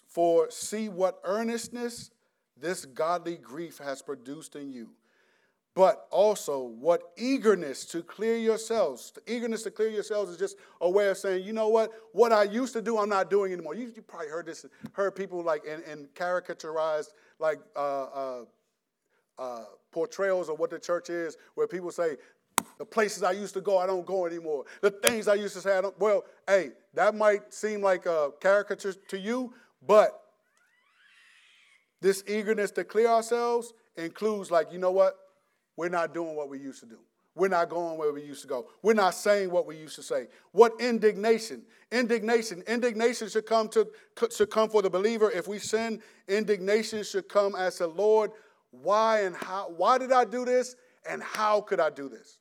For see what earnestness this godly grief has produced in you but also what eagerness to clear yourselves. The eagerness to clear yourselves is just a way of saying, you know what, what I used to do, I'm not doing anymore. You, you probably heard this, heard people like in, in caricaturized like uh, uh, uh, portrayals of what the church is, where people say, the places I used to go, I don't go anymore. The things I used to say, I don't. Well, hey, that might seem like a caricature to you, but this eagerness to clear ourselves includes, like, you know what? We're not doing what we used to do. We're not going where we used to go. We're not saying what we used to say. What indignation? Indignation. Indignation should come to should come for the believer. If we sin, indignation should come as the Lord. Why and how? Why did I do this? And how could I do this?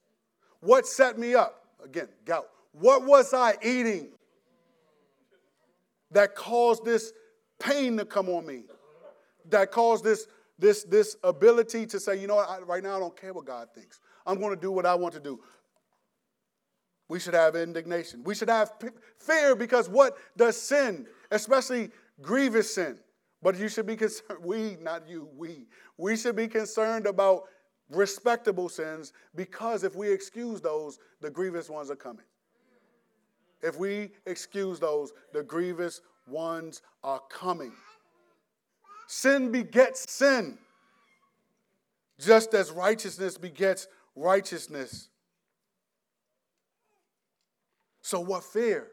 What set me up? Again, gout. What was I eating that caused this pain to come on me? That caused this this, this ability to say, you know what, I, right now I don't care what God thinks. I'm going to do what I want to do. We should have indignation. We should have p- fear because what does sin, especially grievous sin, but you should be concerned, we, not you, we, we should be concerned about respectable sins because if we excuse those, the grievous ones are coming. If we excuse those, the grievous ones are coming. Sin begets sin, just as righteousness begets righteousness. So, what fear?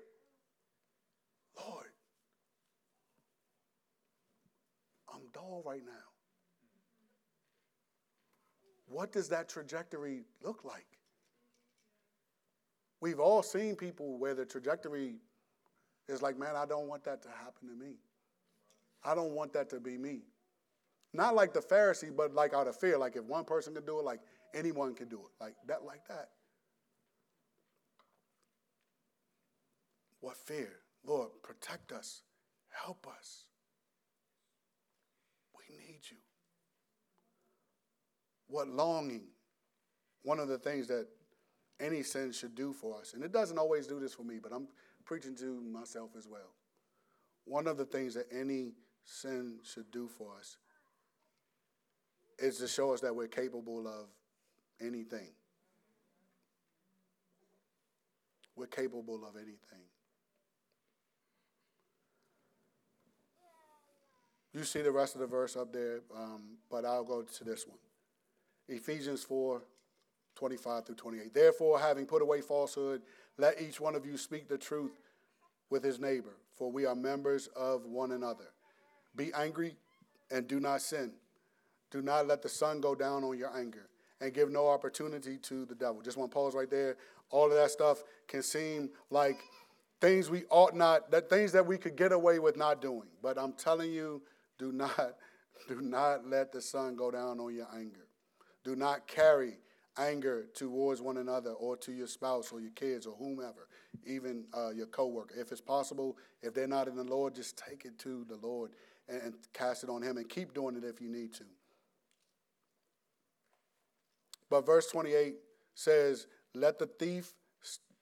Lord, I'm dull right now. What does that trajectory look like? We've all seen people where the trajectory is like, man, I don't want that to happen to me. I don't want that to be me. Not like the Pharisee, but like out of fear. Like if one person can do it, like anyone can do it. Like that, like that. What fear? Lord, protect us. Help us. We need you. What longing? One of the things that any sin should do for us, and it doesn't always do this for me, but I'm preaching to myself as well. One of the things that any sin should do for us is to show us that we're capable of anything. We're capable of anything. You see the rest of the verse up there, um, but I'll go to this one. Ephesians 4 25 through 28. Therefore, having put away falsehood, let each one of you speak the truth with his neighbor, for we are members of one another. Be angry and do not sin. Do not let the sun go down on your anger and give no opportunity to the devil. Just want to pause right there. All of that stuff can seem like things we ought not, that things that we could get away with not doing. But I'm telling you, do not, do not let the sun go down on your anger. Do not carry anger towards one another or to your spouse or your kids or whomever, even uh, your coworker. If it's possible, if they're not in the Lord, just take it to the Lord and, and cast it on him and keep doing it if you need to. But verse 28 says, Let the thief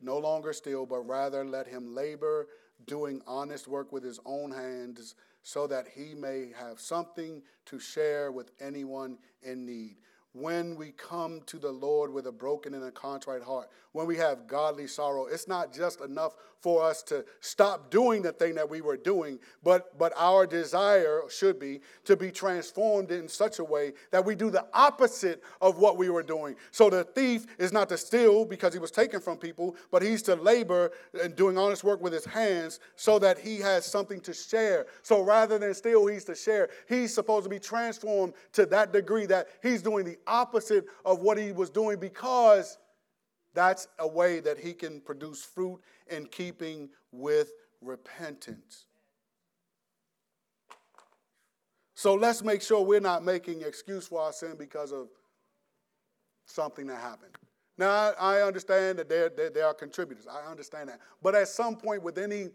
no longer steal, but rather let him labor, doing honest work with his own hands, so that he may have something to share with anyone in need when we come to the Lord with a broken and a contrite heart, when we have godly sorrow, it's not just enough for us to stop doing the thing that we were doing, but, but our desire should be to be transformed in such a way that we do the opposite of what we were doing. So the thief is not to steal because he was taken from people, but he's to labor and doing honest work with his hands so that he has something to share. So rather than steal, he's to share. He's supposed to be transformed to that degree that he's doing the opposite of what he was doing because that's a way that he can produce fruit in keeping with repentance. So let's make sure we're not making excuse for our sin because of something that happened. Now, I understand that there, there, are contributors. I understand that. But at some point, with any,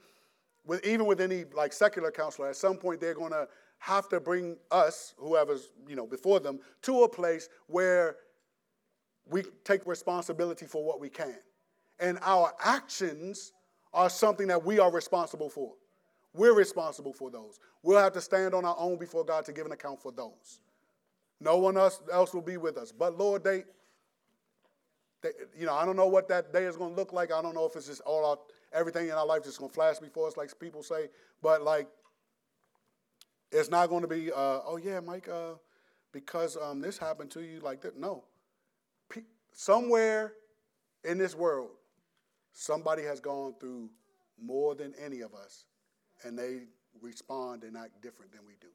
with, even with any like secular counselor, at some point they're going to have to bring us, whoever's you know before them, to a place where we take responsibility for what we can, and our actions are something that we are responsible for. We're responsible for those. We'll have to stand on our own before God to give an account for those. No one else, else will be with us. But Lord, they, they, you know, I don't know what that day is going to look like. I don't know if it's just all our, everything in our life just going to flash before us, like people say. But like, it's not going to be, uh, oh yeah, Mike, uh, because um, this happened to you like that. No, somewhere in this world, somebody has gone through more than any of us, and they respond and act different than we do.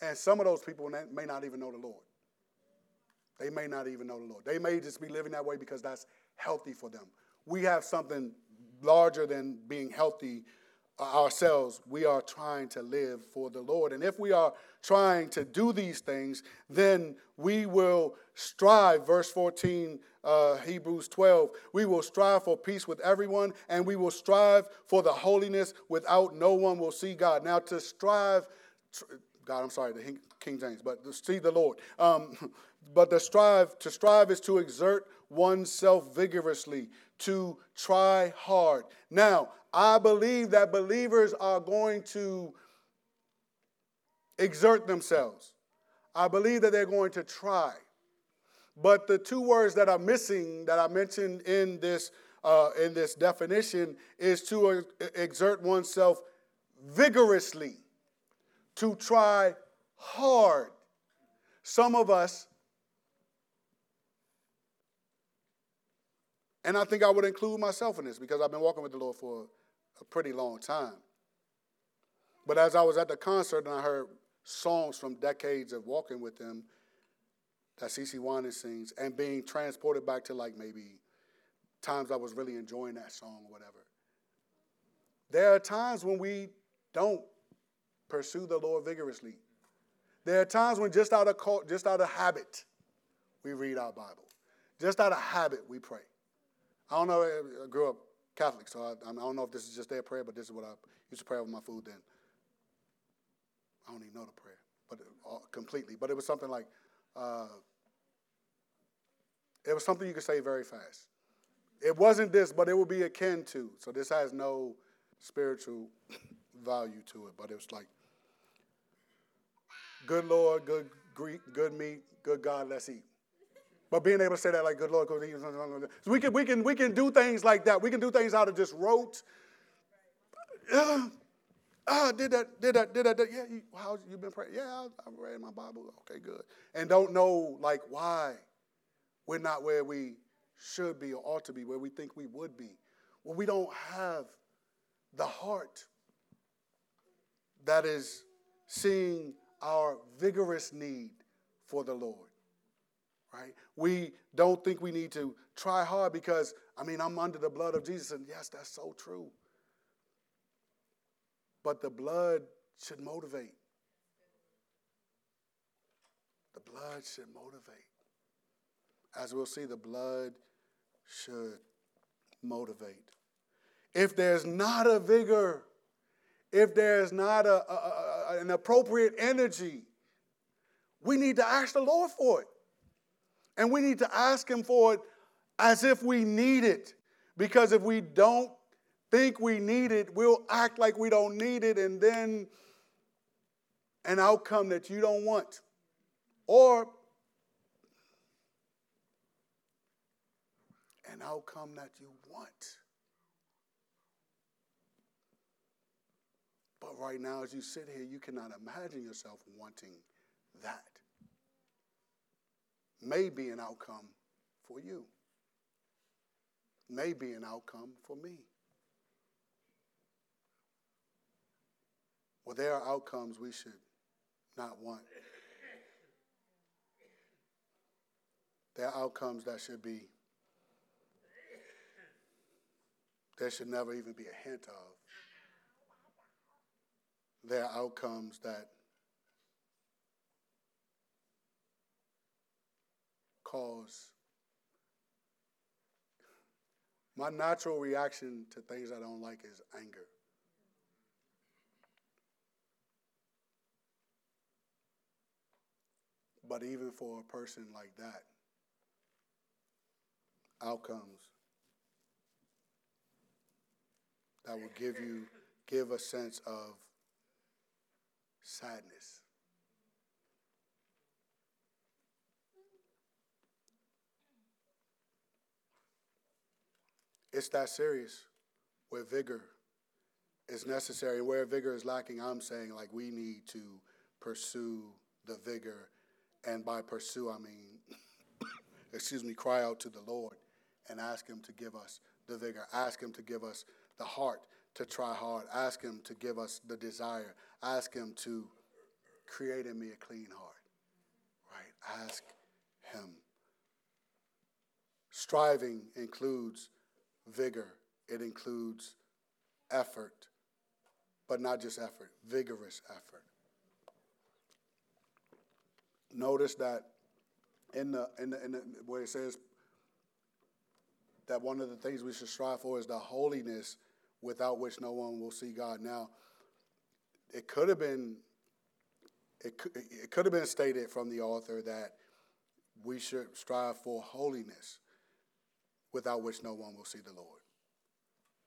And some of those people may not even know the Lord. They may not even know the Lord. They may just be living that way because that's healthy for them. We have something larger than being healthy ourselves. We are trying to live for the Lord. And if we are trying to do these things, then we will strive. Verse 14, uh, Hebrews 12. We will strive for peace with everyone, and we will strive for the holiness without no one will see God. Now, to strive, God, I'm sorry, the King James, but to see the Lord. Um, but the strive, to strive is to exert oneself vigorously, to try hard. Now, I believe that believers are going to exert themselves. I believe that they're going to try. But the two words that are missing that I mentioned in this uh, in this definition is to exert oneself vigorously to try hard. Some of us, and I think I would include myself in this because I've been walking with the Lord for a pretty long time. But as I was at the concert and I heard songs from decades of walking with Him that CeCe Winans sings and being transported back to like maybe times I was really enjoying that song or whatever. There are times when we don't pursue the Lord vigorously. There are times when just out of just out of habit, we read our Bible. Just out of habit, we pray. I don't know. I grew up Catholic, so I, I don't know if this is just their prayer, but this is what I used to pray over my food then. I don't even know the prayer, but uh, completely. But it was something like, uh, it was something you could say very fast. It wasn't this, but it would be akin to. So this has no spiritual value to it, but it was like, good Lord, good Greek, good meat, good God, let's eat. But being able to say that like good Lord, so we can we can we can do things like that. We can do things out of just rote. Uh, ah, did that, did that, did that, did, yeah, you, how you been praying? Yeah, I, I read my Bible. Okay, good. And don't know like why we're not where we should be or ought to be, where we think we would be. Well, we don't have the heart that is seeing our vigorous need for the Lord. Right? We don't think we need to try hard because, I mean, I'm under the blood of Jesus, and yes, that's so true. But the blood should motivate. The blood should motivate. As we'll see, the blood should motivate. If there's not a vigor, if there's not a, a, a, an appropriate energy, we need to ask the Lord for it. And we need to ask Him for it as if we need it. Because if we don't think we need it, we'll act like we don't need it, and then an outcome that you don't want. Or an outcome that you want. But right now, as you sit here, you cannot imagine yourself wanting that. May be an outcome for you, may be an outcome for me. Well, there are outcomes we should not want. There are outcomes that should be, there should never even be a hint of There are outcomes that cause my natural reaction to things I don't like is anger. But even for a person like that, outcomes that will give you give a sense of sadness. It's that serious where vigor is necessary. Where vigor is lacking, I'm saying like we need to pursue the vigor. And by pursue, I mean, excuse me, cry out to the Lord and ask Him to give us the vigor. Ask Him to give us the heart to try hard. Ask Him to give us the desire. Ask Him to create in me a clean heart. Right? Ask Him. Striving includes vigor, it includes effort, but not just effort, vigorous effort. Notice that in the, in the, in the where it says that one of the things we should strive for is the holiness without which no one will see God. Now, it could have been it could, it could have been stated from the author that we should strive for holiness without which no one will see the Lord.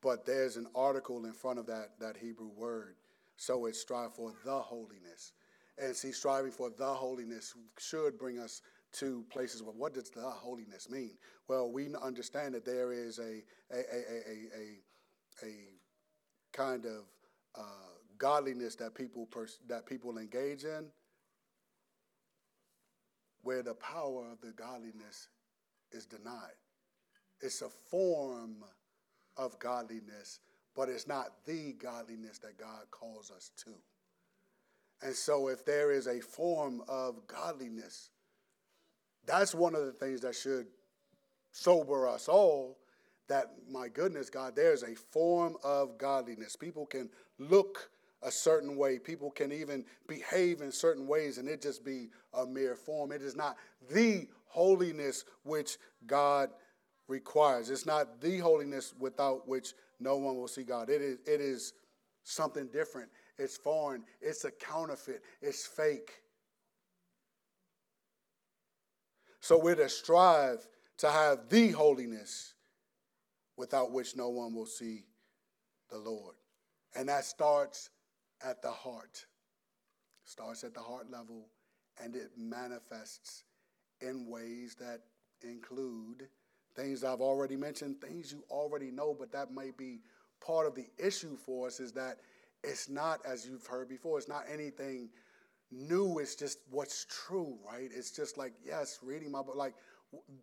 But there's an article in front of that, that Hebrew word. So it's strive for the holiness. And see, striving for the holiness should bring us to places where what does the holiness mean? Well, we understand that there is a, a, a, a, a, kind of uh, godliness that people, that people engage in where the power of the godliness is denied. It's a form of godliness, but it's not the godliness that God calls us to. And so, if there is a form of godliness, that's one of the things that should sober us all that, my goodness, God, there's a form of godliness. People can look a certain way, people can even behave in certain ways, and it just be a mere form. It is not the holiness which God requires. It's not the holiness without which no one will see God. It is, it is something different. It's foreign. It's a counterfeit. It's fake. So we're to strive to have the holiness without which no one will see the Lord. And that starts at the heart. Starts at the heart level and it manifests in ways that include things I've already mentioned, things you already know, but that may be part of the issue for us is that it's not, as you've heard before, it's not anything new. It's just what's true, right? It's just like, yes, reading my book, like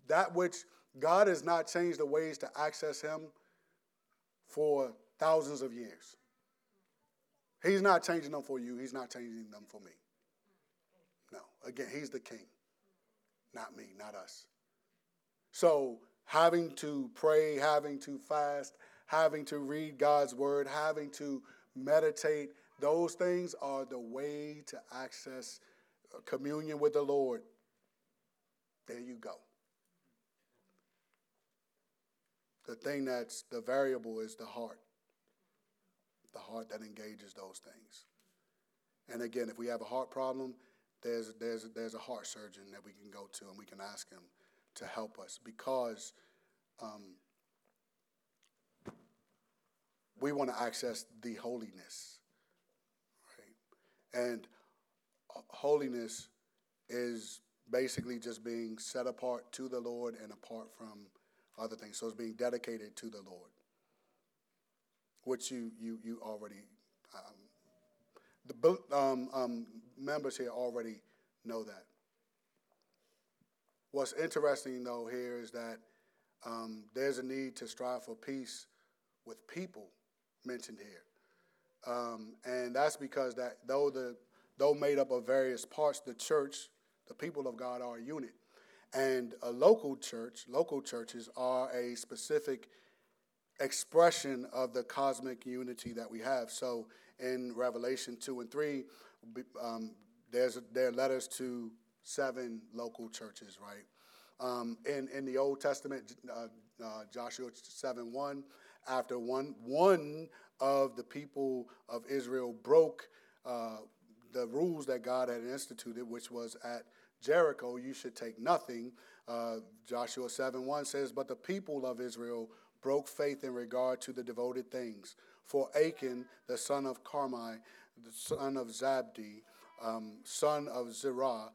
that which God has not changed the ways to access Him for thousands of years. He's not changing them for you, He's not changing them for me. No, again, He's the King, not me, not us. So, having to pray, having to fast, having to read God's word, having to meditate, those things are the way to access uh, communion with the Lord. There you go. The thing that's the variable is the heart. The heart that engages those things. And again, if we have a heart problem, there's, there's, there's a heart surgeon that we can go to and we can ask him to help us because um, we want to access the holiness. Right? And holiness is basically just being set apart to the Lord and apart from other things. So it's being dedicated to the Lord, which you you you already um, the um, um, members here already know that. What's interesting, though, here is that um, there's a need to strive for peace with people mentioned here. Um, and that's because that though the though made up of various parts, the church, the people of God are a unit. And a local church, local churches are a specific expression of the cosmic unity that we have. So in Revelation 2 and 3, um, there's there are letters to seven local churches, right? Um, in, in the Old Testament, uh, uh, Joshua 7 1, after one, one of the people of Israel broke uh, the rules that God had instituted, which was at Jericho, you should take nothing. Uh, Joshua 7 1 says, But the people of Israel broke faith in regard to the devoted things. For Achan, the son of Carmi, the son of Zabdi, um, son of Zerah,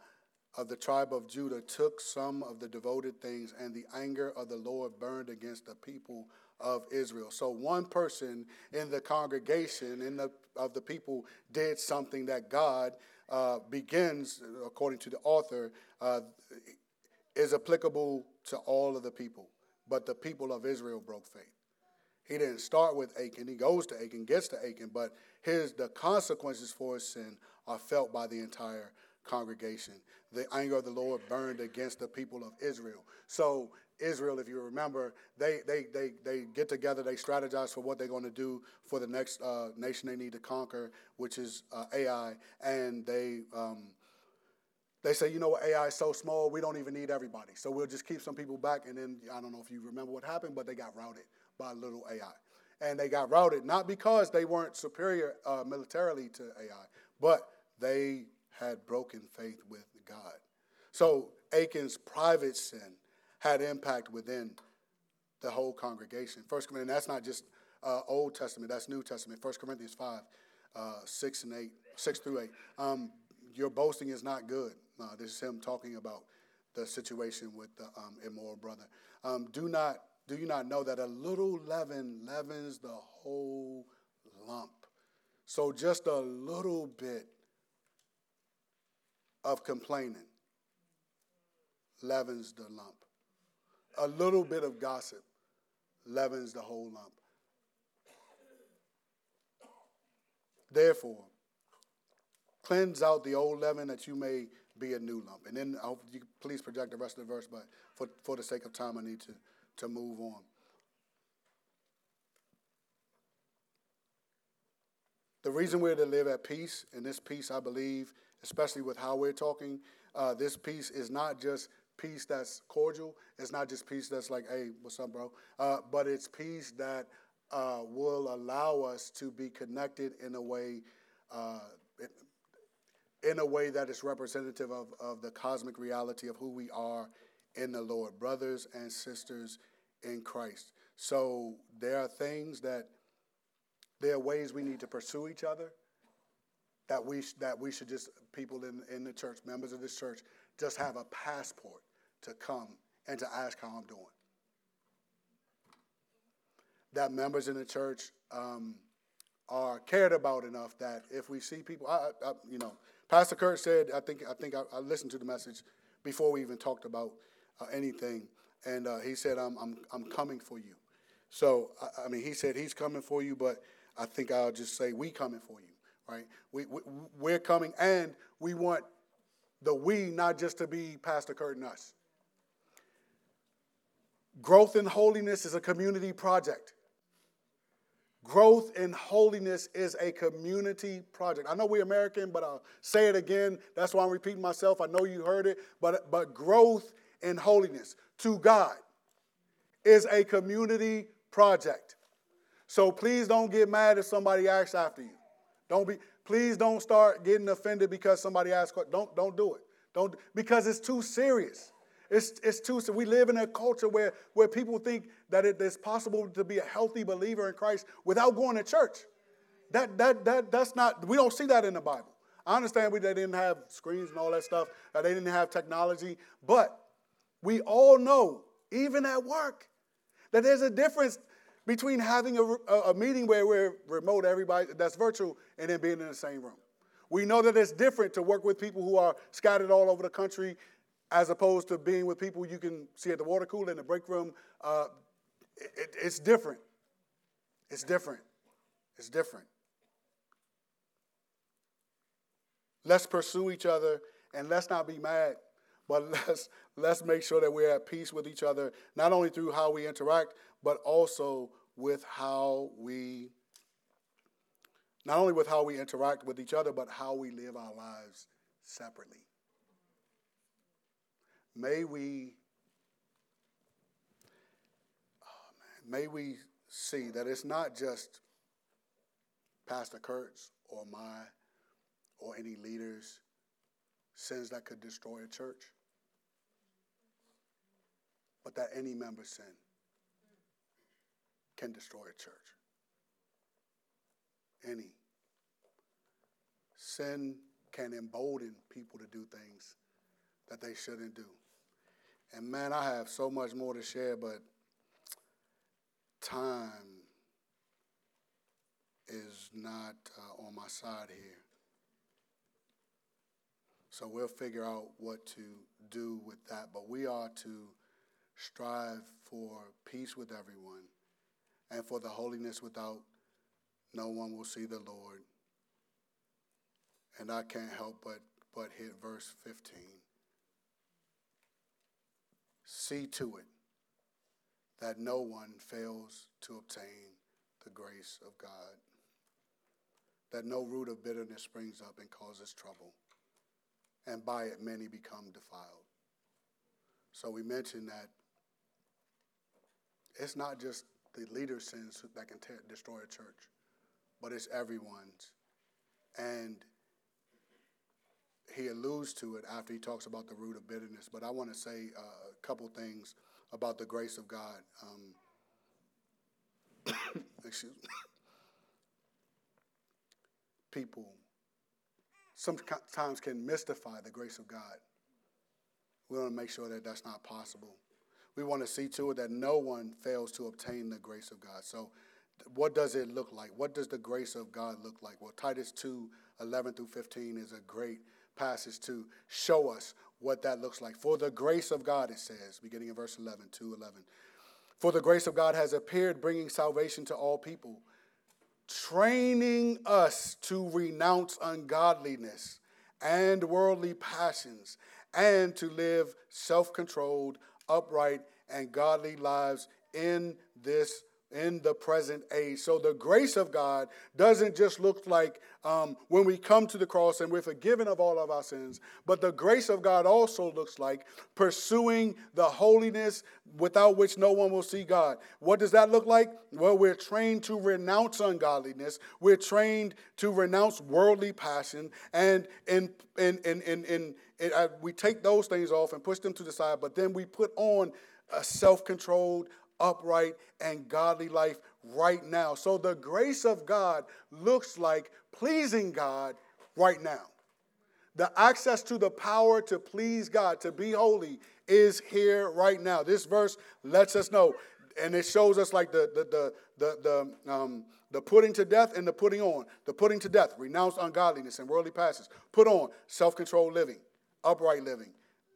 of the tribe of Judah, took some of the devoted things, and the anger of the Lord burned against the people of Israel. So one person in the congregation in the, of the people did something that God uh, begins, according to the author, uh, is applicable to all of the people. But the people of Israel broke faith. He didn't start with Achan. He goes to Achan, gets to Achan, but his the consequences for his sin are felt by the entire congregation. The anger of the Lord burned against the people of Israel. So Israel, if you remember, they, they, they, they get together, they strategize for what they're going to do for the next uh, nation they need to conquer, which is uh, Ai, and they um, they say, you know what, Ai is so small, we don't even need everybody, so we'll just keep some people back. And then I don't know if you remember what happened, but they got routed by little Ai, and they got routed not because they weren't superior uh, militarily to Ai, but they had broken faith with God. So Achan's private sin had impact within the whole congregation. First Corinthians, that's not just uh, Old Testament, that's New Testament. First Corinthians 5, uh, 6 and 8, 6 through 8. Um, your boasting is not good. Uh, this is him talking about the situation with the um, immoral brother. Um, do not do you not know that a little leaven leavens the whole lump? So just a little bit of complaining leavens the lump. A little bit of gossip leavens the whole lump. Therefore, cleanse out the old leaven that you may be a new lump. And then I hope you please project the rest of the verse, but for, for the sake of time, I need to, to move on. The reason we're to live at peace, and this peace, I believe, especially with how we're talking, uh, this peace is not just peace that's cordial. It's not just peace that's like, hey, what's up, bro? Uh, but it's peace that uh, will allow us to be connected in a way, uh, in a way that is representative of, of the cosmic reality of who we are in the Lord, brothers and sisters in Christ. So there are things that there are ways we need to pursue each other. That we that we should just people in in the church, members of this church, just have a passport to come and to ask how I'm doing. That members in the church um, are cared about enough that if we see people, I, I, you know, Pastor Kurt said, I think, I think I, I listened to the message before we even talked about uh, anything, and uh, he said, I'm, I'm, I'm coming for you. So, I, I mean, he said he's coming for you, but I think I'll just say we coming for you, right? We, we, we're coming, and we want the we not just to be Pastor Kurt and us. Growth in holiness is a community project. Growth in holiness is a community project. I know we're American, but I'll say it again. That's why I'm repeating myself. I know you heard it, but, but growth in holiness to God is a community project. So please don't get mad if somebody asks after you. Don't be please don't start getting offended because somebody asks don't don't do it. Don't because it's too serious. It's, it's too, we live in a culture where, where people think that it is possible to be a healthy believer in Christ without going to church. That, that, that, that's not, we don't see that in the Bible. I understand we, they didn't have screens and all that stuff, they didn't have technology, but we all know, even at work, that there's a difference between having a, a, meeting where we're remote, everybody that's virtual, and then being in the same room. We know that it's different to work with people who are scattered all over the country as opposed to being with people you can see at the water cooler in the break room. Uh, it, it's different. It's different. It's different. Let's pursue each other and let's not be mad, but let's, let's make sure that we're at peace with each other, not only through how we interact, but also with how we, not only with how we interact with each other, but how we live our lives separately. May we, oh man, may we see that it's not just Pastor Kurt's or my or any leaders' sins that could destroy a church, but that any member's sin can destroy a church. Any. Sin can embolden people to do things that they shouldn't do. And man, I have so much more to share, but time is not uh, on my side here. So we'll figure out what to do with that. But we are to strive for peace with everyone and for the holiness without no one will see the Lord. And I can't help but, but hit verse 15. See to it that no one fails to obtain the grace of God, that no root of bitterness springs up and causes trouble, and by it many become defiled. So we mentioned that it's not just the leader's sins that can destroy a church, but it's everyone's. And he alludes to it after he talks about the root of bitterness. But I want to say uh, a couple things about the grace of God. Um, excuse me. People sometimes can mystify the grace of God. We want to make sure that that's not possible. We want to see to it that no one fails to obtain the grace of God. So, what does it look like? What does the grace of God look like? Well, Titus 2 11 through 15 is a great passage to show us what that looks like. For the grace of God, it says, beginning in verse 11, 2 11. For the grace of God has appeared, bringing salvation to all people, training us to renounce ungodliness and worldly passions, and to live self controlled, upright, and godly lives in this in the present age. So the grace of God doesn't just look like um, when we come to the cross and we're forgiven of all of our sins, but the grace of God also looks like pursuing the holiness without which no one will see God. What does that look like? Well, we're trained to renounce ungodliness, we're trained to renounce worldly passion, and in, in, in, in, in, in uh, we take those things off and push them to the side, but then we put on a self controlled, upright, and godly life right now. So the grace of God looks like pleasing God right now. The access to the power to please God, to be holy, is here right now. This verse lets us know, and it shows us like the the the the, the um, the putting to death and the putting on. The putting to death, renounce ungodliness and worldly passions. Put on self-controlled living, upright living,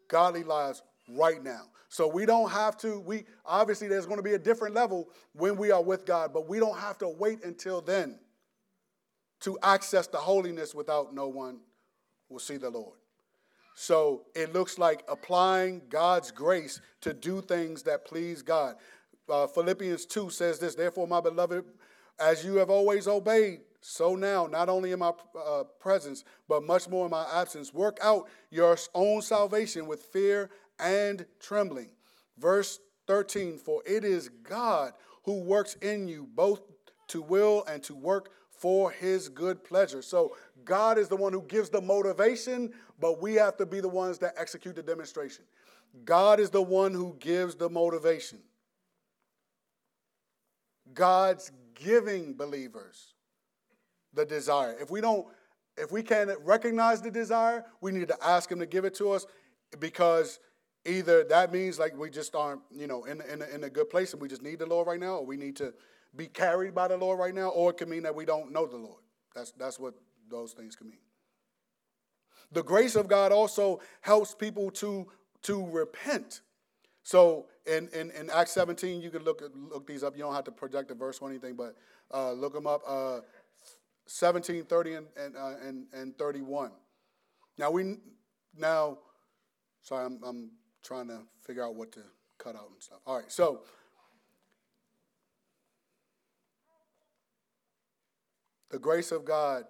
godly lives right now. So we don't have to, we obviously there's going to be a different level when we are with God, but we don't have to wait until then to access the holiness without no one will see the Lord. So it looks like applying God's grace to do things that please God. Uh, Philippians 2 says this, therefore, my beloved, as you have always obeyed, so now, not only in my uh, presence, but much more in my absence, work out your own salvation with fear and trembling. Verse 13 For it is God who works in you both to will and to work for his good pleasure. So God is the one who gives the motivation, but we have to be the ones that execute the demonstration. God is the one who gives the motivation. God's giving believers the desire. If we don't, if we can't recognize the desire, we need to ask him to give it to us because either that means like we just aren't, you know, in, in, in a good place and we just need the Lord right now, or we need to be carried by the Lord right now, or it can mean that we don't know the Lord. That's, that's what those things can mean. The grace of God also helps people to, to repent. So in, in, in Acts 17, you can look, look these up. You don't have to project the verse or anything, but uh, look them up. Uh, 17, 30, and, and, uh, and, and 31. Now, we, now, sorry, I'm, I'm trying to figure out what to cut out and stuff. All right, so the grace of God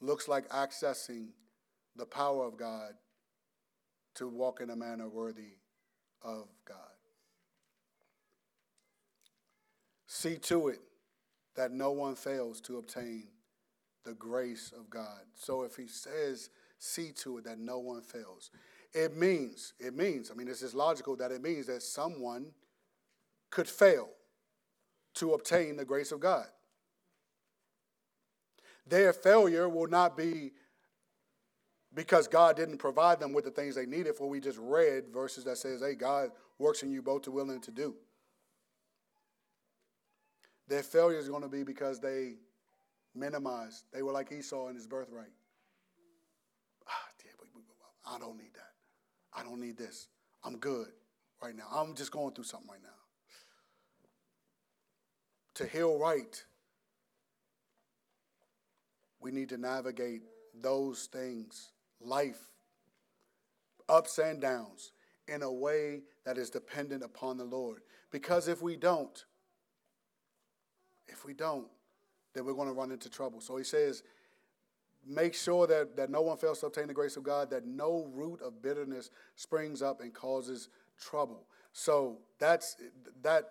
looks like accessing the power of God to walk in a manner worthy of God. See to it that no one fails to obtain the grace of God. So if he says, see to it that no one fails, it means, it means, I mean, this is logical that it means that someone could fail to obtain the grace of God. Their failure will not be because God didn't provide them with the things they needed, for we just read verses that says, hey, God works in you both to will and to do. Their failure is going to be because they minimized. They were like Esau in his birthright. Ah, I don't need that. I don't need this. I'm good right now. I'm just going through something right now. To heal right, we need to navigate those things, life, ups and downs, in a way that is dependent upon the Lord. Because if we don't, if we don't, then we're going to run into trouble. So he says, make sure that, that no one fails to obtain the grace of God, that no root of bitterness springs up and causes trouble. So that's that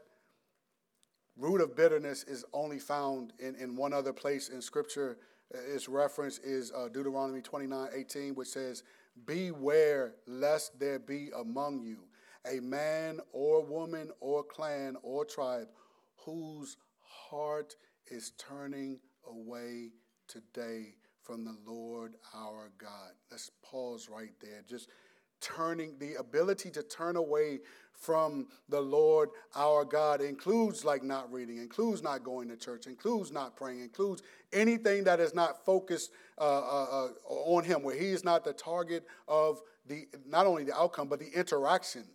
root of bitterness is only found in, in one other place in Scripture. Its reference is uh, Deuteronomy 29 18, which says, Beware lest there be among you a man or woman or clan or tribe whose heart is turning away today from the Lord our God. Let's pause right there. Just turning, the ability to turn away from the Lord our God includes like not reading, includes not going to church, includes not praying, includes anything that is not focused uh, uh, uh, on Him, where He is not the target of the not only the outcome but the interaction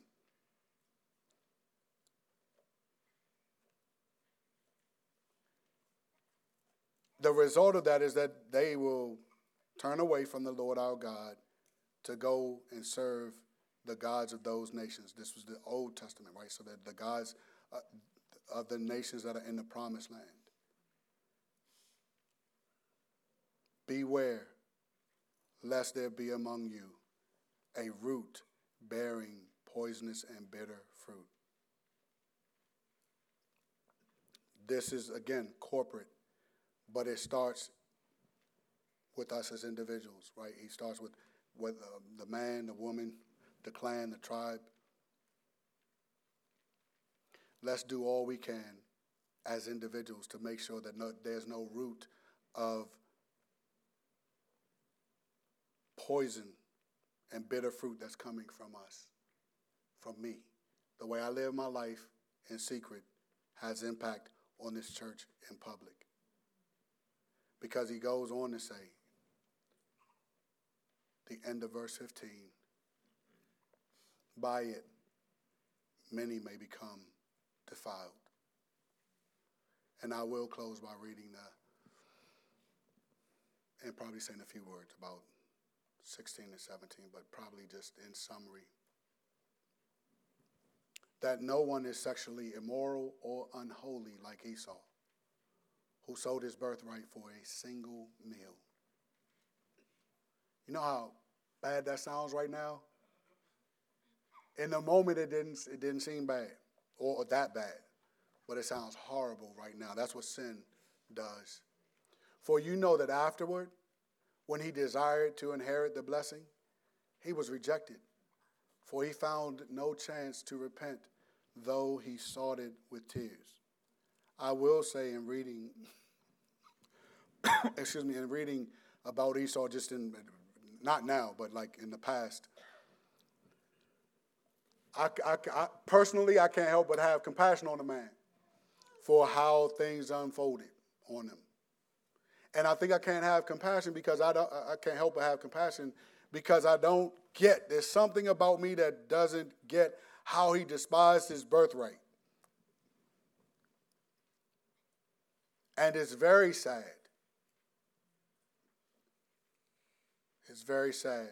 the result of that is that they will turn away from the Lord our God to go and serve the gods of those nations. This was the Old Testament, right? So that the gods uh, of the nations that are in the promised land. Beware lest there be among you a root bearing poisonous and bitter fruit. This is, again, corporate but it starts with us as individuals, right? He starts with, with uh, the man, the woman, the clan, the tribe. Let's do all we can as individuals to make sure that no, there's no root of poison and bitter fruit that's coming from us, from me. The way I live my life in secret has impact on this church in public because he goes on to say, the end of verse 15, by it, many may become defiled. And I will close by reading the, and probably saying a few words about 16 and 17, but probably just in summary. That no one is sexually immoral or unholy like Esau who sold his birthright for a single meal. You know how bad that sounds right now? In the moment, it didn't, it didn't seem bad or, or that bad, but it sounds horrible right now. That's what sin does. For you know that afterward, when he desired to inherit the blessing, he was rejected, for he found no chance to repent, though he sought it with tears. I will say in reading, excuse me, in reading about Esau, just in, not now, but like in the past, I, I, I, personally, I can't help but have compassion on the man for how things unfolded on him. And I think I can't have compassion because I, don't, I can't help but have compassion because I don't get, there's something about me that doesn't get how he despised his birthright. And it's very sad. It's very sad.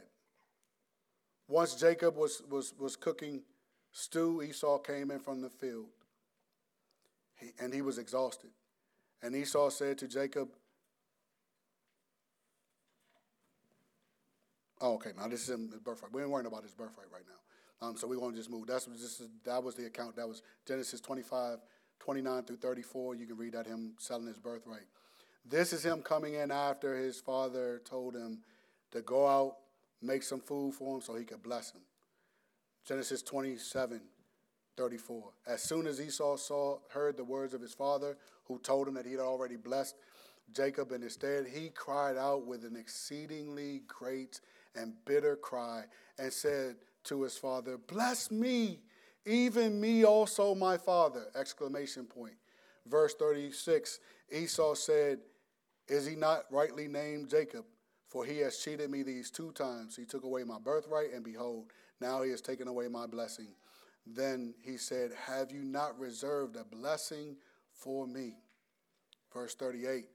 Once Jacob was, was, was cooking stew, Esau came in from the field. He, and he was exhausted. And Esau said to Jacob, Oh, okay. Now this is his birthright. We ain't worrying about his birthright right now. Um, so we're going to just move. That's that was the account. That was Genesis 25 29 through 34. You can read that him selling his birthright. This is him coming in after his father told him to go out, make some food for him so he could bless him. Genesis 27 34. As soon as Esau saw, heard the words of his father, who told him that he had already blessed Jacob, and instead he cried out with an exceedingly great and bitter cry and said to his father, Bless me, even me also, my father! Exclamation point. Verse 36 Esau said, Is he not rightly named Jacob? For he has cheated me these two times. He took away my birthright, and behold, now he has taken away my blessing. Then he said, Have you not reserved a blessing for me? Verse 38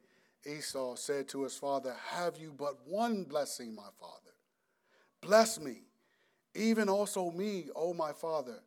Esau said to his father, Have you but one blessing, my father? Bless me, even also me, O my father.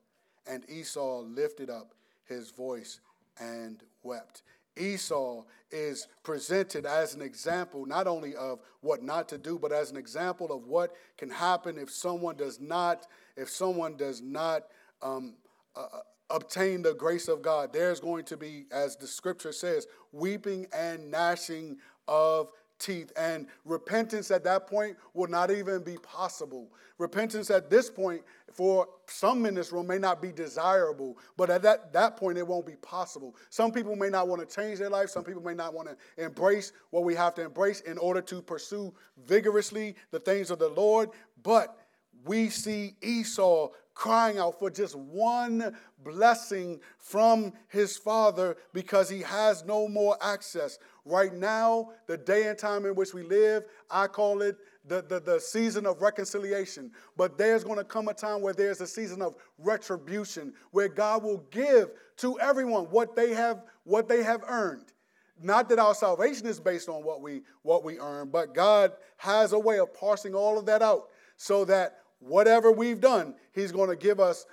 And Esau lifted up his voice and wept. Esau is presented as an example not only of what not to do, but as an example of what can happen if someone does not, if someone does not um, uh, uh, obtain the grace of God. There's going to be, as the scripture says, weeping and gnashing of teeth. And repentance at that point will not even be possible. Repentance at this point, for some in this room, may not be desirable, but at that, that point, it won't be possible. Some people may not want to change their life. Some people may not want to embrace what we have to embrace in order to pursue vigorously the things of the Lord. But we see Esau crying out for just one blessing from his father because he has no more access. Right now, the day and time in which we live, I call it the, the, the season of reconciliation. But there's going to come a time where there's a season of retribution, where God will give to everyone what they have, what they have earned. Not that our salvation is based on what we, what we earn, but God has a way of parsing all of that out so that whatever we've done, He's going to give us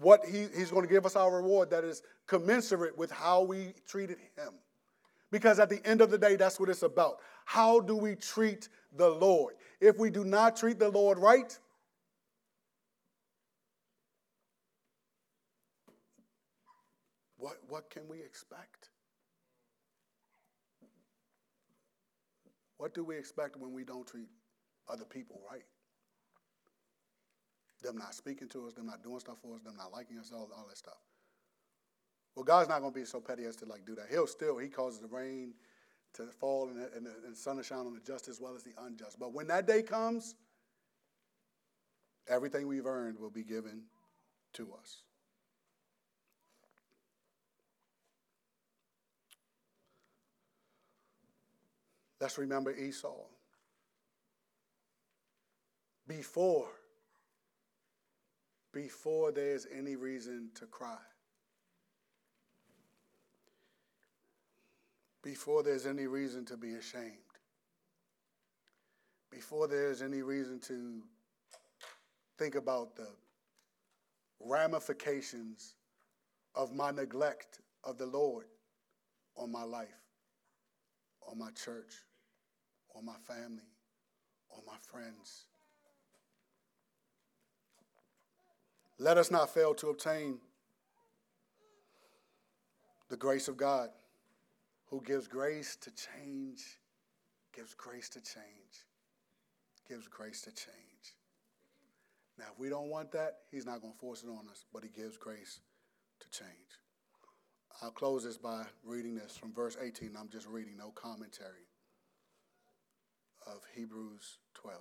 what he, He's going to give us our reward that is commensurate with how we treated Him. Because at the end of the day, that's what it's about. How do we treat the Lord? If we do not treat the Lord right, what, what can we expect? What do we expect when we don't treat other people right? Them not speaking to us, them not doing stuff for us, them not liking us, all, all that stuff. Well, God's not going to be so petty as to like do that. He'll still, he causes the rain to fall and and and sun to shine on the just as well as the unjust. But when that day comes, everything we've earned will be given to us. Let's remember Esau. Before, before there's any reason to cry. before there's any reason to be ashamed, before there's any reason to think about the ramifications of my neglect of the Lord on my life, on my church, on my family, on my friends. Let us not fail to obtain the grace of God who gives grace to change, gives grace to change, gives grace to change. Now, if we don't want that, he's not going to force it on us, but he gives grace to change. I'll close this by reading this from verse 18. I'm just reading, no commentary of Hebrews 12.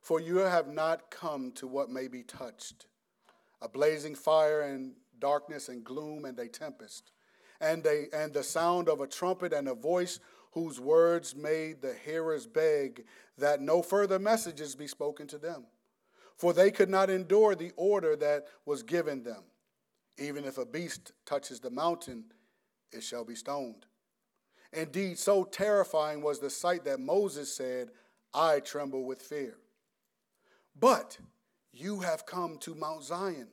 For you have not come to what may be touched a blazing fire and darkness and gloom and a tempest and, they, and the sound of a trumpet and a voice whose words made the hearers beg that no further messages be spoken to them. For they could not endure the order that was given them. Even if a beast touches the mountain, it shall be stoned. Indeed, so terrifying was the sight that Moses said, I tremble with fear. But you have come to Mount Zion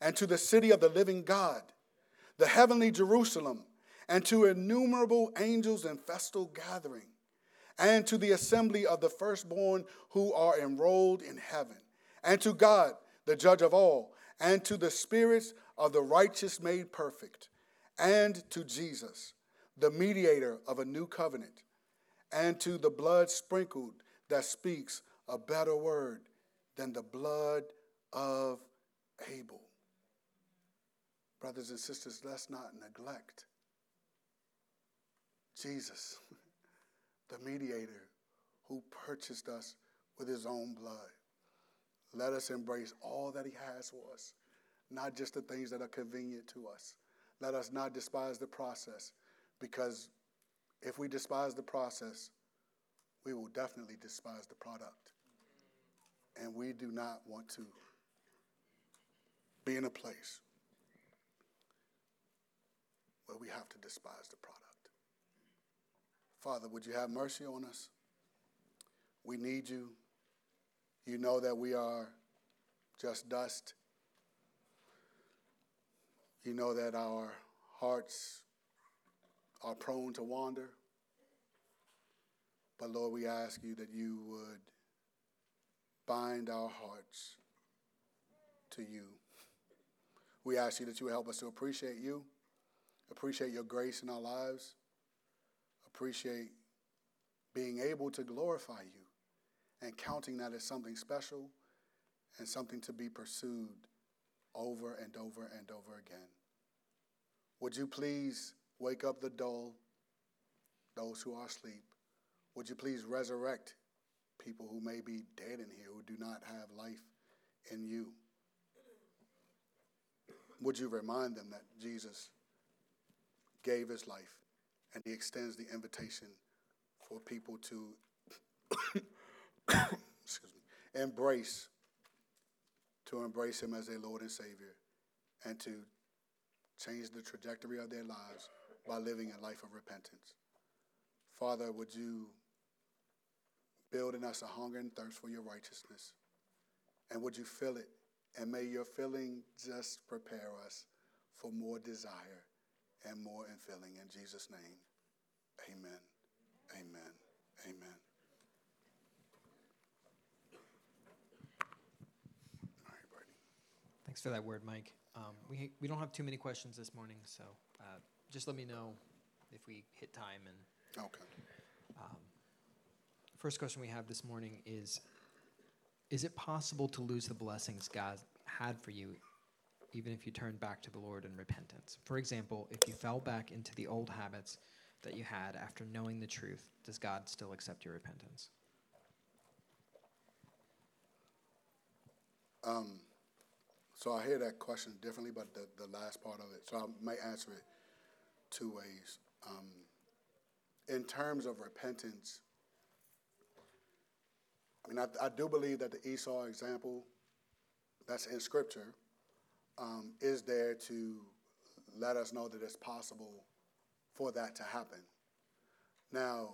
and to the city of the living God the heavenly Jerusalem, and to innumerable angels in festal gathering, and to the assembly of the firstborn who are enrolled in heaven, and to God, the judge of all, and to the spirits of the righteous made perfect, and to Jesus, the mediator of a new covenant, and to the blood sprinkled that speaks a better word than the blood of Abel. Brothers and sisters, let's not neglect Jesus, the mediator who purchased us with his own blood. Let us embrace all that he has for us, not just the things that are convenient to us. Let us not despise the process, because if we despise the process, we will definitely despise the product. And we do not want to be in a place where we have to despise the product. Father, would you have mercy on us? We need you. You know that we are just dust. You know that our hearts are prone to wander. But Lord, we ask you that you would bind our hearts to you. We ask you that you help us to appreciate you, appreciate your grace in our lives, appreciate being able to glorify you and counting that as something special and something to be pursued over and over and over again. Would you please wake up the dull, those who are asleep? Would you please resurrect people who may be dead in here, who do not have life in you? Would you remind them that Jesus gave his life and he extends the invitation for people to excuse me, embrace to embrace him as their Lord and Savior and to change the trajectory of their lives by living a life of repentance. Father, would you build in us a hunger and thirst for your righteousness? And would you fill it? And may your filling just prepare us for more desire and more infilling. In Jesus' name, amen. Amen. Amen. Thanks for that word, Mike. Um, we, we don't have too many questions this morning, so uh, just let me know if we hit time. And okay. First question we have this morning is: Is it possible to lose the blessings God had for you, even if you turn back to the Lord in repentance? For example, if you fell back into the old habits that you had after knowing the truth, does God still accept your repentance? Um, so I hear that question differently, but the, the last part of it, so I might answer it two ways. Um, in terms of repentance, I mean, I, I, do believe that the Esau example that's in Scripture um, is there to let us know that it's possible for that to happen. Now,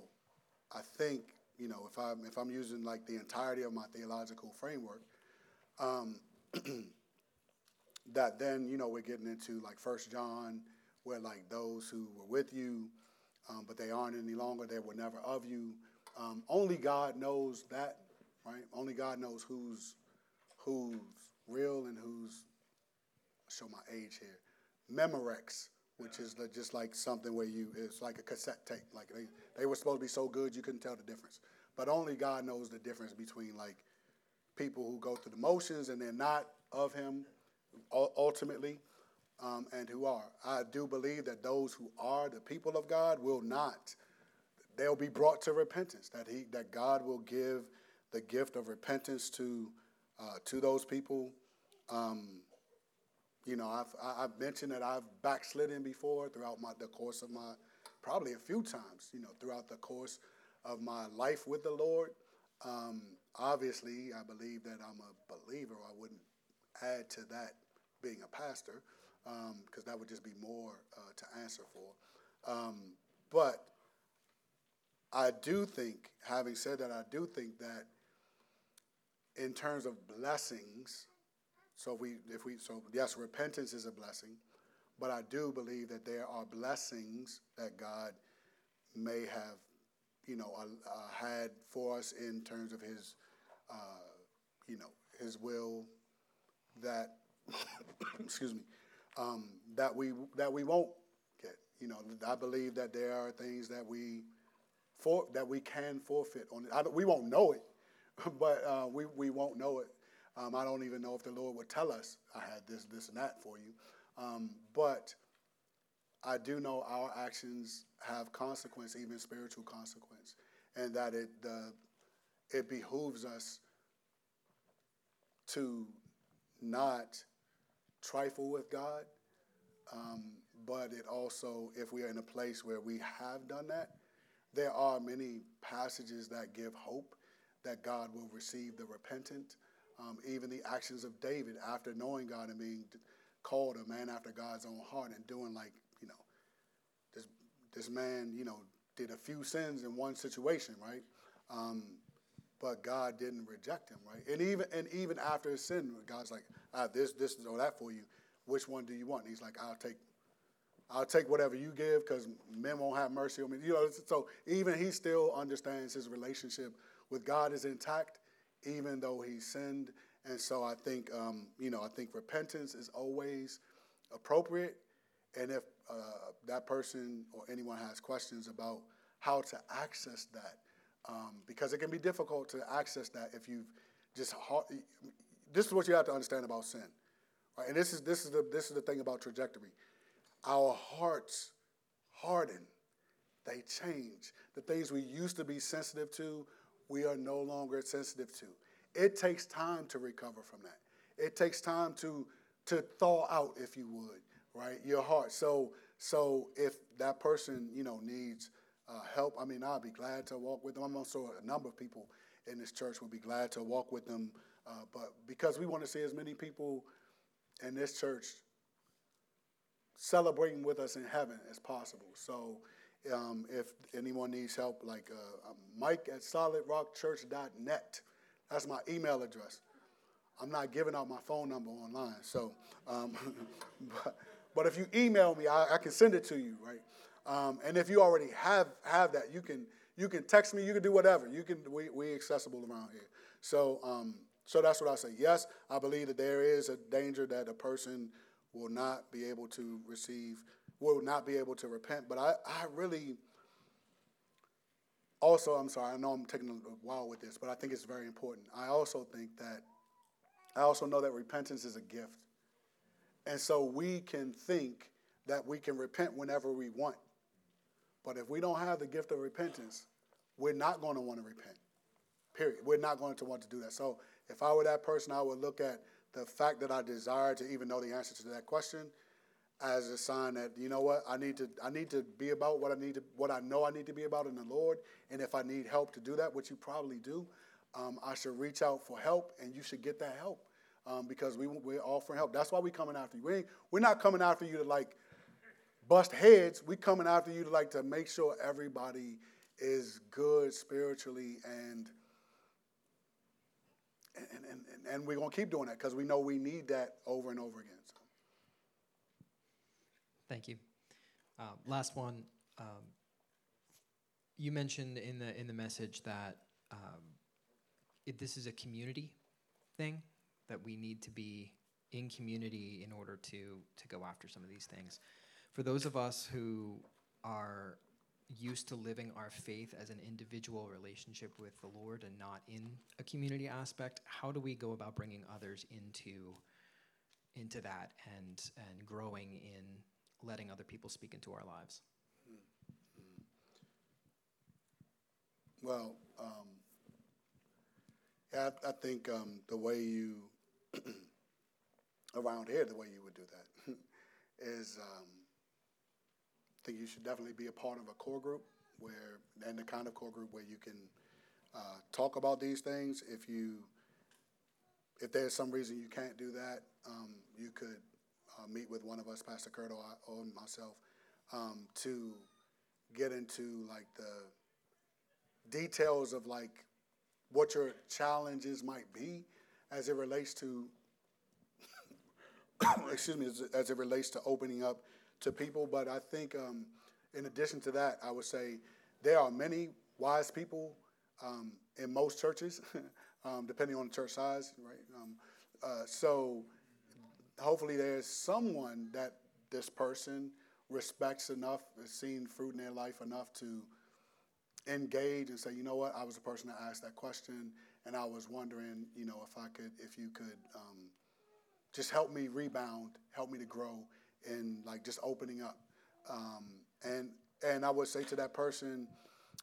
I think you know if I'm if I'm using like the entirety of my theological framework, um, that then you know we're getting into like First John, where like those who were with you, um, but they aren't any longer. They were never of you. Um, only God knows that, right? Only God knows who's who's real and who's. Show my age here. Memorex, which is the, just like something where you it's like a cassette tape. Like they they were supposed to be so good you couldn't tell the difference. But only God knows the difference between like people who go through the motions and they're not of Him ultimately, um, and who are. I do believe that those who are the people of God will not. They'll be brought to repentance. That he, that God will give the gift of repentance to uh, to those people. Um, you know, I've I've mentioned that I've backslidden before throughout my the course of my probably a few times. You know, throughout the course of my life with the Lord. Um, obviously, I believe that I'm a believer. I wouldn't add to that being a pastor, because um, that would just be more uh, to answer for. Um, but I do think, having said that, I do think that in terms of blessings, so we, if we, so yes, repentance is a blessing, but I do believe that there are blessings that God may have, you know, uh, uh, had for us in terms of His, uh, you know, His will that excuse me, um, that we that we won't get. You know, I believe that there are things that we for that we can forfeit on. I, we won't know it, but uh, we we won't know it. Um, I don't even know if the Lord would tell us I had this, this, and that for you. Um, but I do know our actions have consequence, even spiritual consequence, and that it uh, it behooves us to not trifle with God, um, but it also, if we are in a place where we have done that, there are many passages that give hope that God will receive the repentant. Um, even the actions of David after knowing God and being called a man after God's own heart and doing like, you know, this, this man, you know, did a few sins in one situation, right? Um, but God didn't reject him, right? And even and even after his sin, God's like, have this, this, or that for you. Which one do you want? And he's like, I'll take, I'll take whatever you give, because men won't have mercy on me. You know, so even he still understands his relationship with God is intact, even though he sinned. And so I think, um, you know, I think repentance is always appropriate. And if uh, that person or anyone has questions about how to access that, um, because it can be difficult to access that if you've just this is what you have to understand about sin, right? And this is this is the this is the thing about trajectory. Our hearts harden, they change. The things we used to be sensitive to, we are no longer sensitive to. It takes time to recover from that. It takes time to to thaw out, if you would, right, your heart. So so if that person you know needs uh, help, I mean, I'll be glad to walk with them. I'm also a number of people in this church will be glad to walk with them. Uh, but because we want to see as many people in this church celebrating with us in heaven as possible. So um, if anyone needs help, like uh, Mike at solidrockchurch.net, that's my email address. I'm not giving out my phone number online. So, um, but, but, if you email me, I, I, can send it to you, right? Um, and if you already have have that, you can you can text me. You can do whatever. You can we we accessible around here. So um, so that's what I say. Yes, I believe that there is a danger that a person will not be able to receive, will not be able to repent. But I I really also I'm sorry. I know I'm taking a while with this, but I think it's very important. I also think that I also know that repentance is a gift, and so we can think that we can repent whenever we want. But if we don't have the gift of repentance, we're not going to want to repent. Period. We're not going to want to do that. So if I were that person, I would look at the fact that I desire to even know the answer to that question as a sign that you know what I need to I need to be about what I need to what I know I need to be about in the Lord, and if I need help to do that, which you probably do, um, I should reach out for help, and you should get that help um, because we we're offering help. That's why we're coming after you. We ain't, we're not coming after you to like bust heads. We're coming after you to like to make sure everybody is good spiritually and and, and, and we're going to keep doing that because we know we need that over and over again. So. Thank you. Uh, last one. Um, you mentioned in the in the message that um, this is a community thing that we need to be in community in order to to go after some of these things for those of us who are used to living our faith as an individual relationship with the Lord and not in a community aspect, how do we go about bringing others into into that and and growing in letting other people speak into our lives? Well, um, yeah, I, I think um, the way you around here, the way you would do that is. Um, I think you should definitely be a part of a core group where, and the kind of core group where you can uh, talk about these things. If you, if there's some reason you can't do that, um, you could uh, meet with one of us, Pastor Kurt or, myself, um, to get into like the details of like what your challenges might be as it relates to excuse me as, as, it relates to opening up to people. But I think, um, in addition to that, I would say there are many wise people um, in most churches, um, depending on the church size, right? Um, uh, so hopefully there's someone that this person respects enough, has seen fruit in their life enough to engage and say, you know what, I was the person that asked that question, and I was wondering, you know, if I could, if you could um, just help me rebound, help me to grow, and like just opening up. Um, and and I would say to that person,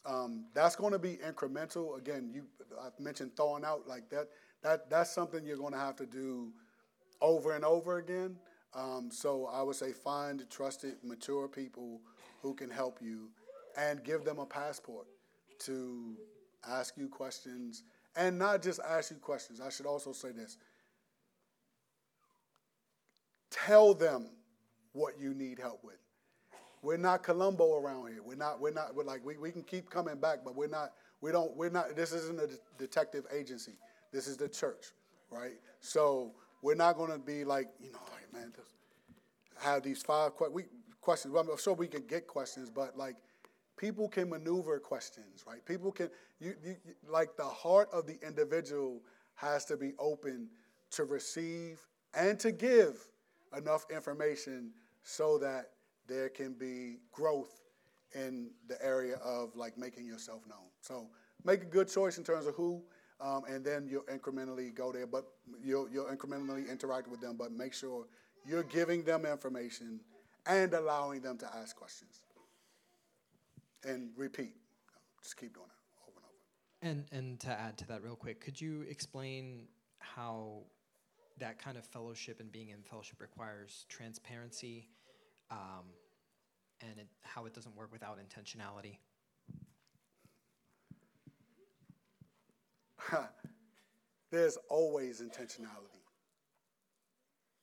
um, that's going to be incremental. Again, you I've mentioned throwing out like that. That that's something you're going to have to do over and over again. Um, so I would say find trusted, mature people who can help you, and give them a passport to ask you questions, and not just ask you questions. I should also say this: tell them what you need help with. We're not Columbo around here. We're not. We're not. We're like we, we can keep coming back, but we're not. We don't. We're not. This isn't a detective agency. This is the church, right? So we're not going to be like you know, like, man, have these five que- we, questions. Well, I'm sure we can get questions, but like people can maneuver questions, right? People can you, you like the heart of the individual has to be open to receive and to give enough information so that there can be growth in the area of like making yourself known. So make a good choice in terms of who, um, and then you'll incrementally go there. But you'll you'll incrementally interact with them. But make sure you're giving them information and allowing them to ask questions. And repeat. Just keep doing it over and over. And and to add to that real quick, could you explain how that kind of fellowship and being in fellowship requires transparency? um, and it, how it doesn't work without intentionality. There's always intentionality.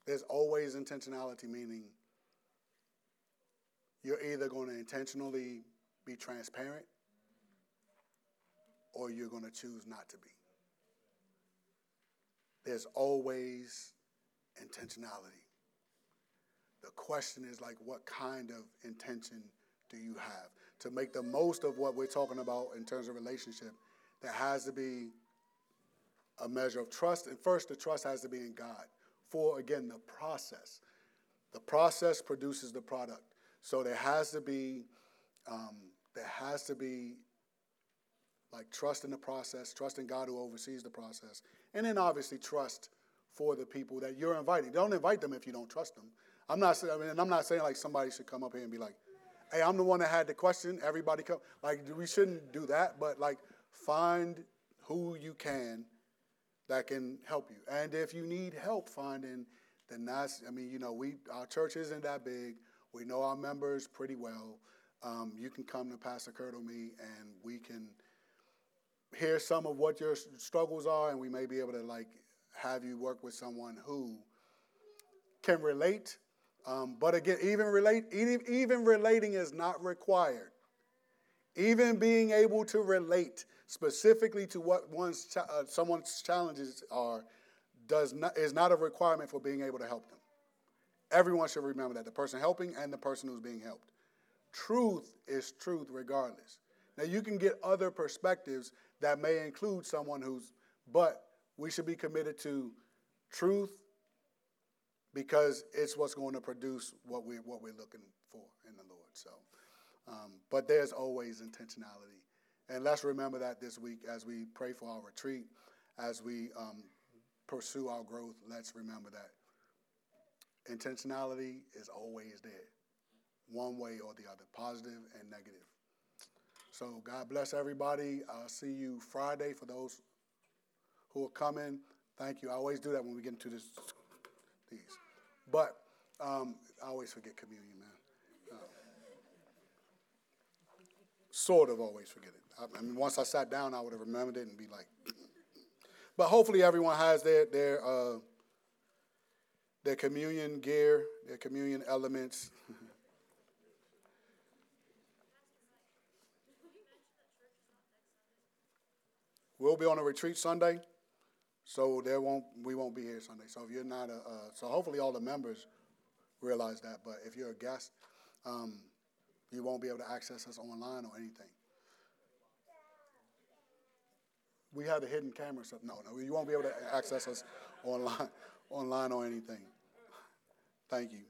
There's always intentionality, meaning you're either going to intentionally be transparent or you're going to choose not to be. There's always intentionality. The question is like, what kind of intention do you have to make the most of what we're talking about in terms of relationship? There has to be a measure of trust, and first, the trust has to be in God. For again, the process. The process produces the product. So there has to be, um, there has to be like trust in the process, trust in God who oversees the process, and then obviously trust for the people that you're inviting. Don't invite them if you don't trust them. I'm not saying, I mean, I'm not saying like somebody should come up here and be like, hey, I'm the one that had the question. Everybody come. Like, we shouldn't do that, but like, find who you can that can help you. And if you need help finding, then that's, I mean, you know, we, our church isn't that big. We know our members pretty well. Um, you can come to Pastor Kurt or me, and we can hear some of what your struggles are, and we may be able to like have you work with someone who can relate um, but again, even relate, even relating is not required. Even being able to relate specifically to what one's uh, someone's challenges are does not is not a requirement for being able to help them. Everyone should remember that the person helping and the person who's being helped. Truth is truth regardless. Now you can get other perspectives that may include someone who's, but we should be committed to truth because it's what's going to produce what we what we're looking for in the Lord. So, um, but there's always intentionality, and let's remember that this week as we pray for our retreat, as we um, pursue our growth. Let's remember that intentionality is always there, one way or the other, positive and negative. So God bless everybody. I'll see you Friday for those who are coming. Thank you. I always do that when we get into this these. But um, I always forget communion, man. Uh, sort of always forget it. I, mean, once I sat down, I would have remembered it and be like. but hopefully, everyone has their their uh, their communion gear, their communion elements. we'll be on a retreat Sunday. So there won't we won't be here Sunday. So if you're not a uh, so hopefully all the members realize that. But if you're a guest, um, you won't be able to access us online or anything. We have a hidden camera, so no, no, you won't be able to access us online, online or anything. Thank you.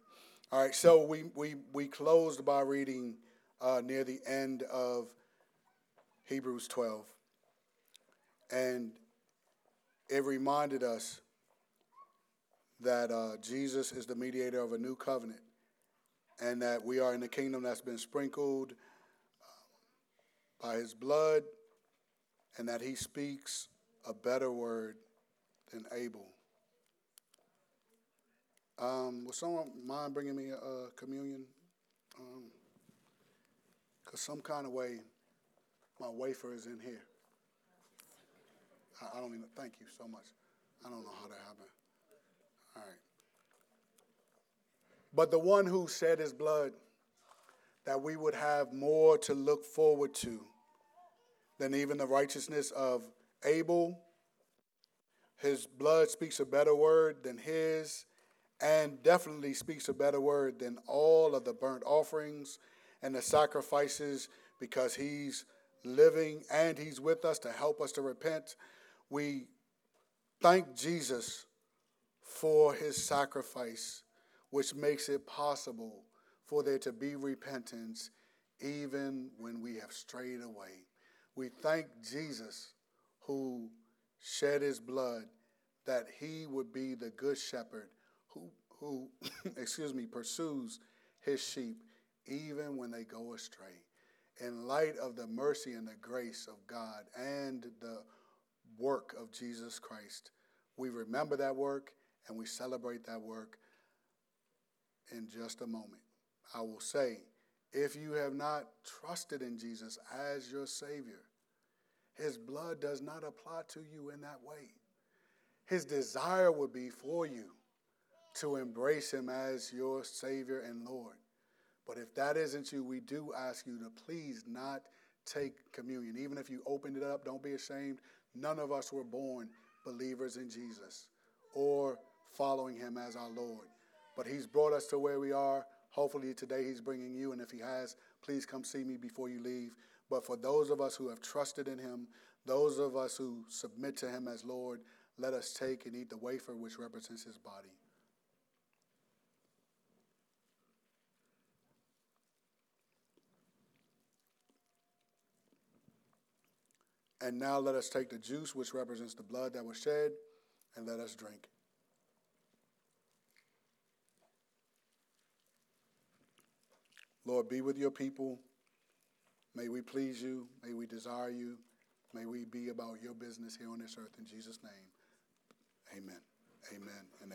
All right, so we we we closed by reading uh, near the end of Hebrews 12, and it reminded us that uh, Jesus is the mediator of a new covenant and that we are in the kingdom that's been sprinkled by his blood and that he speaks a better word than Abel. Um, would someone mind bringing me a, communion? Because um, some kind of way, my wafer is in here. I, I don't even, thank you so much. I don't know how that happened. All right. But the one who shed his blood, that we would have more to look forward to than even the righteousness of Abel. His blood speaks a better word than his, and definitely speaks a better word than all of the burnt offerings and the sacrifices because he's living and he's with us to help us to repent. We thank Jesus for his sacrifice, which makes it possible for there to be repentance even when we have strayed away. We thank Jesus who shed his blood that he would be the good shepherd who, who excuse me, pursues his sheep even when they go astray. In light of the mercy and the grace of God and the work of Jesus Christ, we remember that work and we celebrate that work in just a moment. I will say, if you have not trusted in Jesus as your Savior, His blood does not apply to you in that way. His desire would be for you to embrace Him as your Savior and Lord. But if that isn't you, we do ask you to please not take communion. Even if you opened it up, don't be ashamed. None of us were born believers in Jesus or following Him as our Lord. But He's brought us to where we are Hopefully today he's bringing you, and if he has, please come see me before you leave. But for those of us who have trusted in him, those of us who submit to him as Lord, let us take and eat the wafer which represents his body. And now let us take the juice which represents the blood that was shed, and let us drink. Lord, be with your people. May we please you. May we desire you. May we be about your business here on this earth. In Jesus' name, amen. Amen and amen.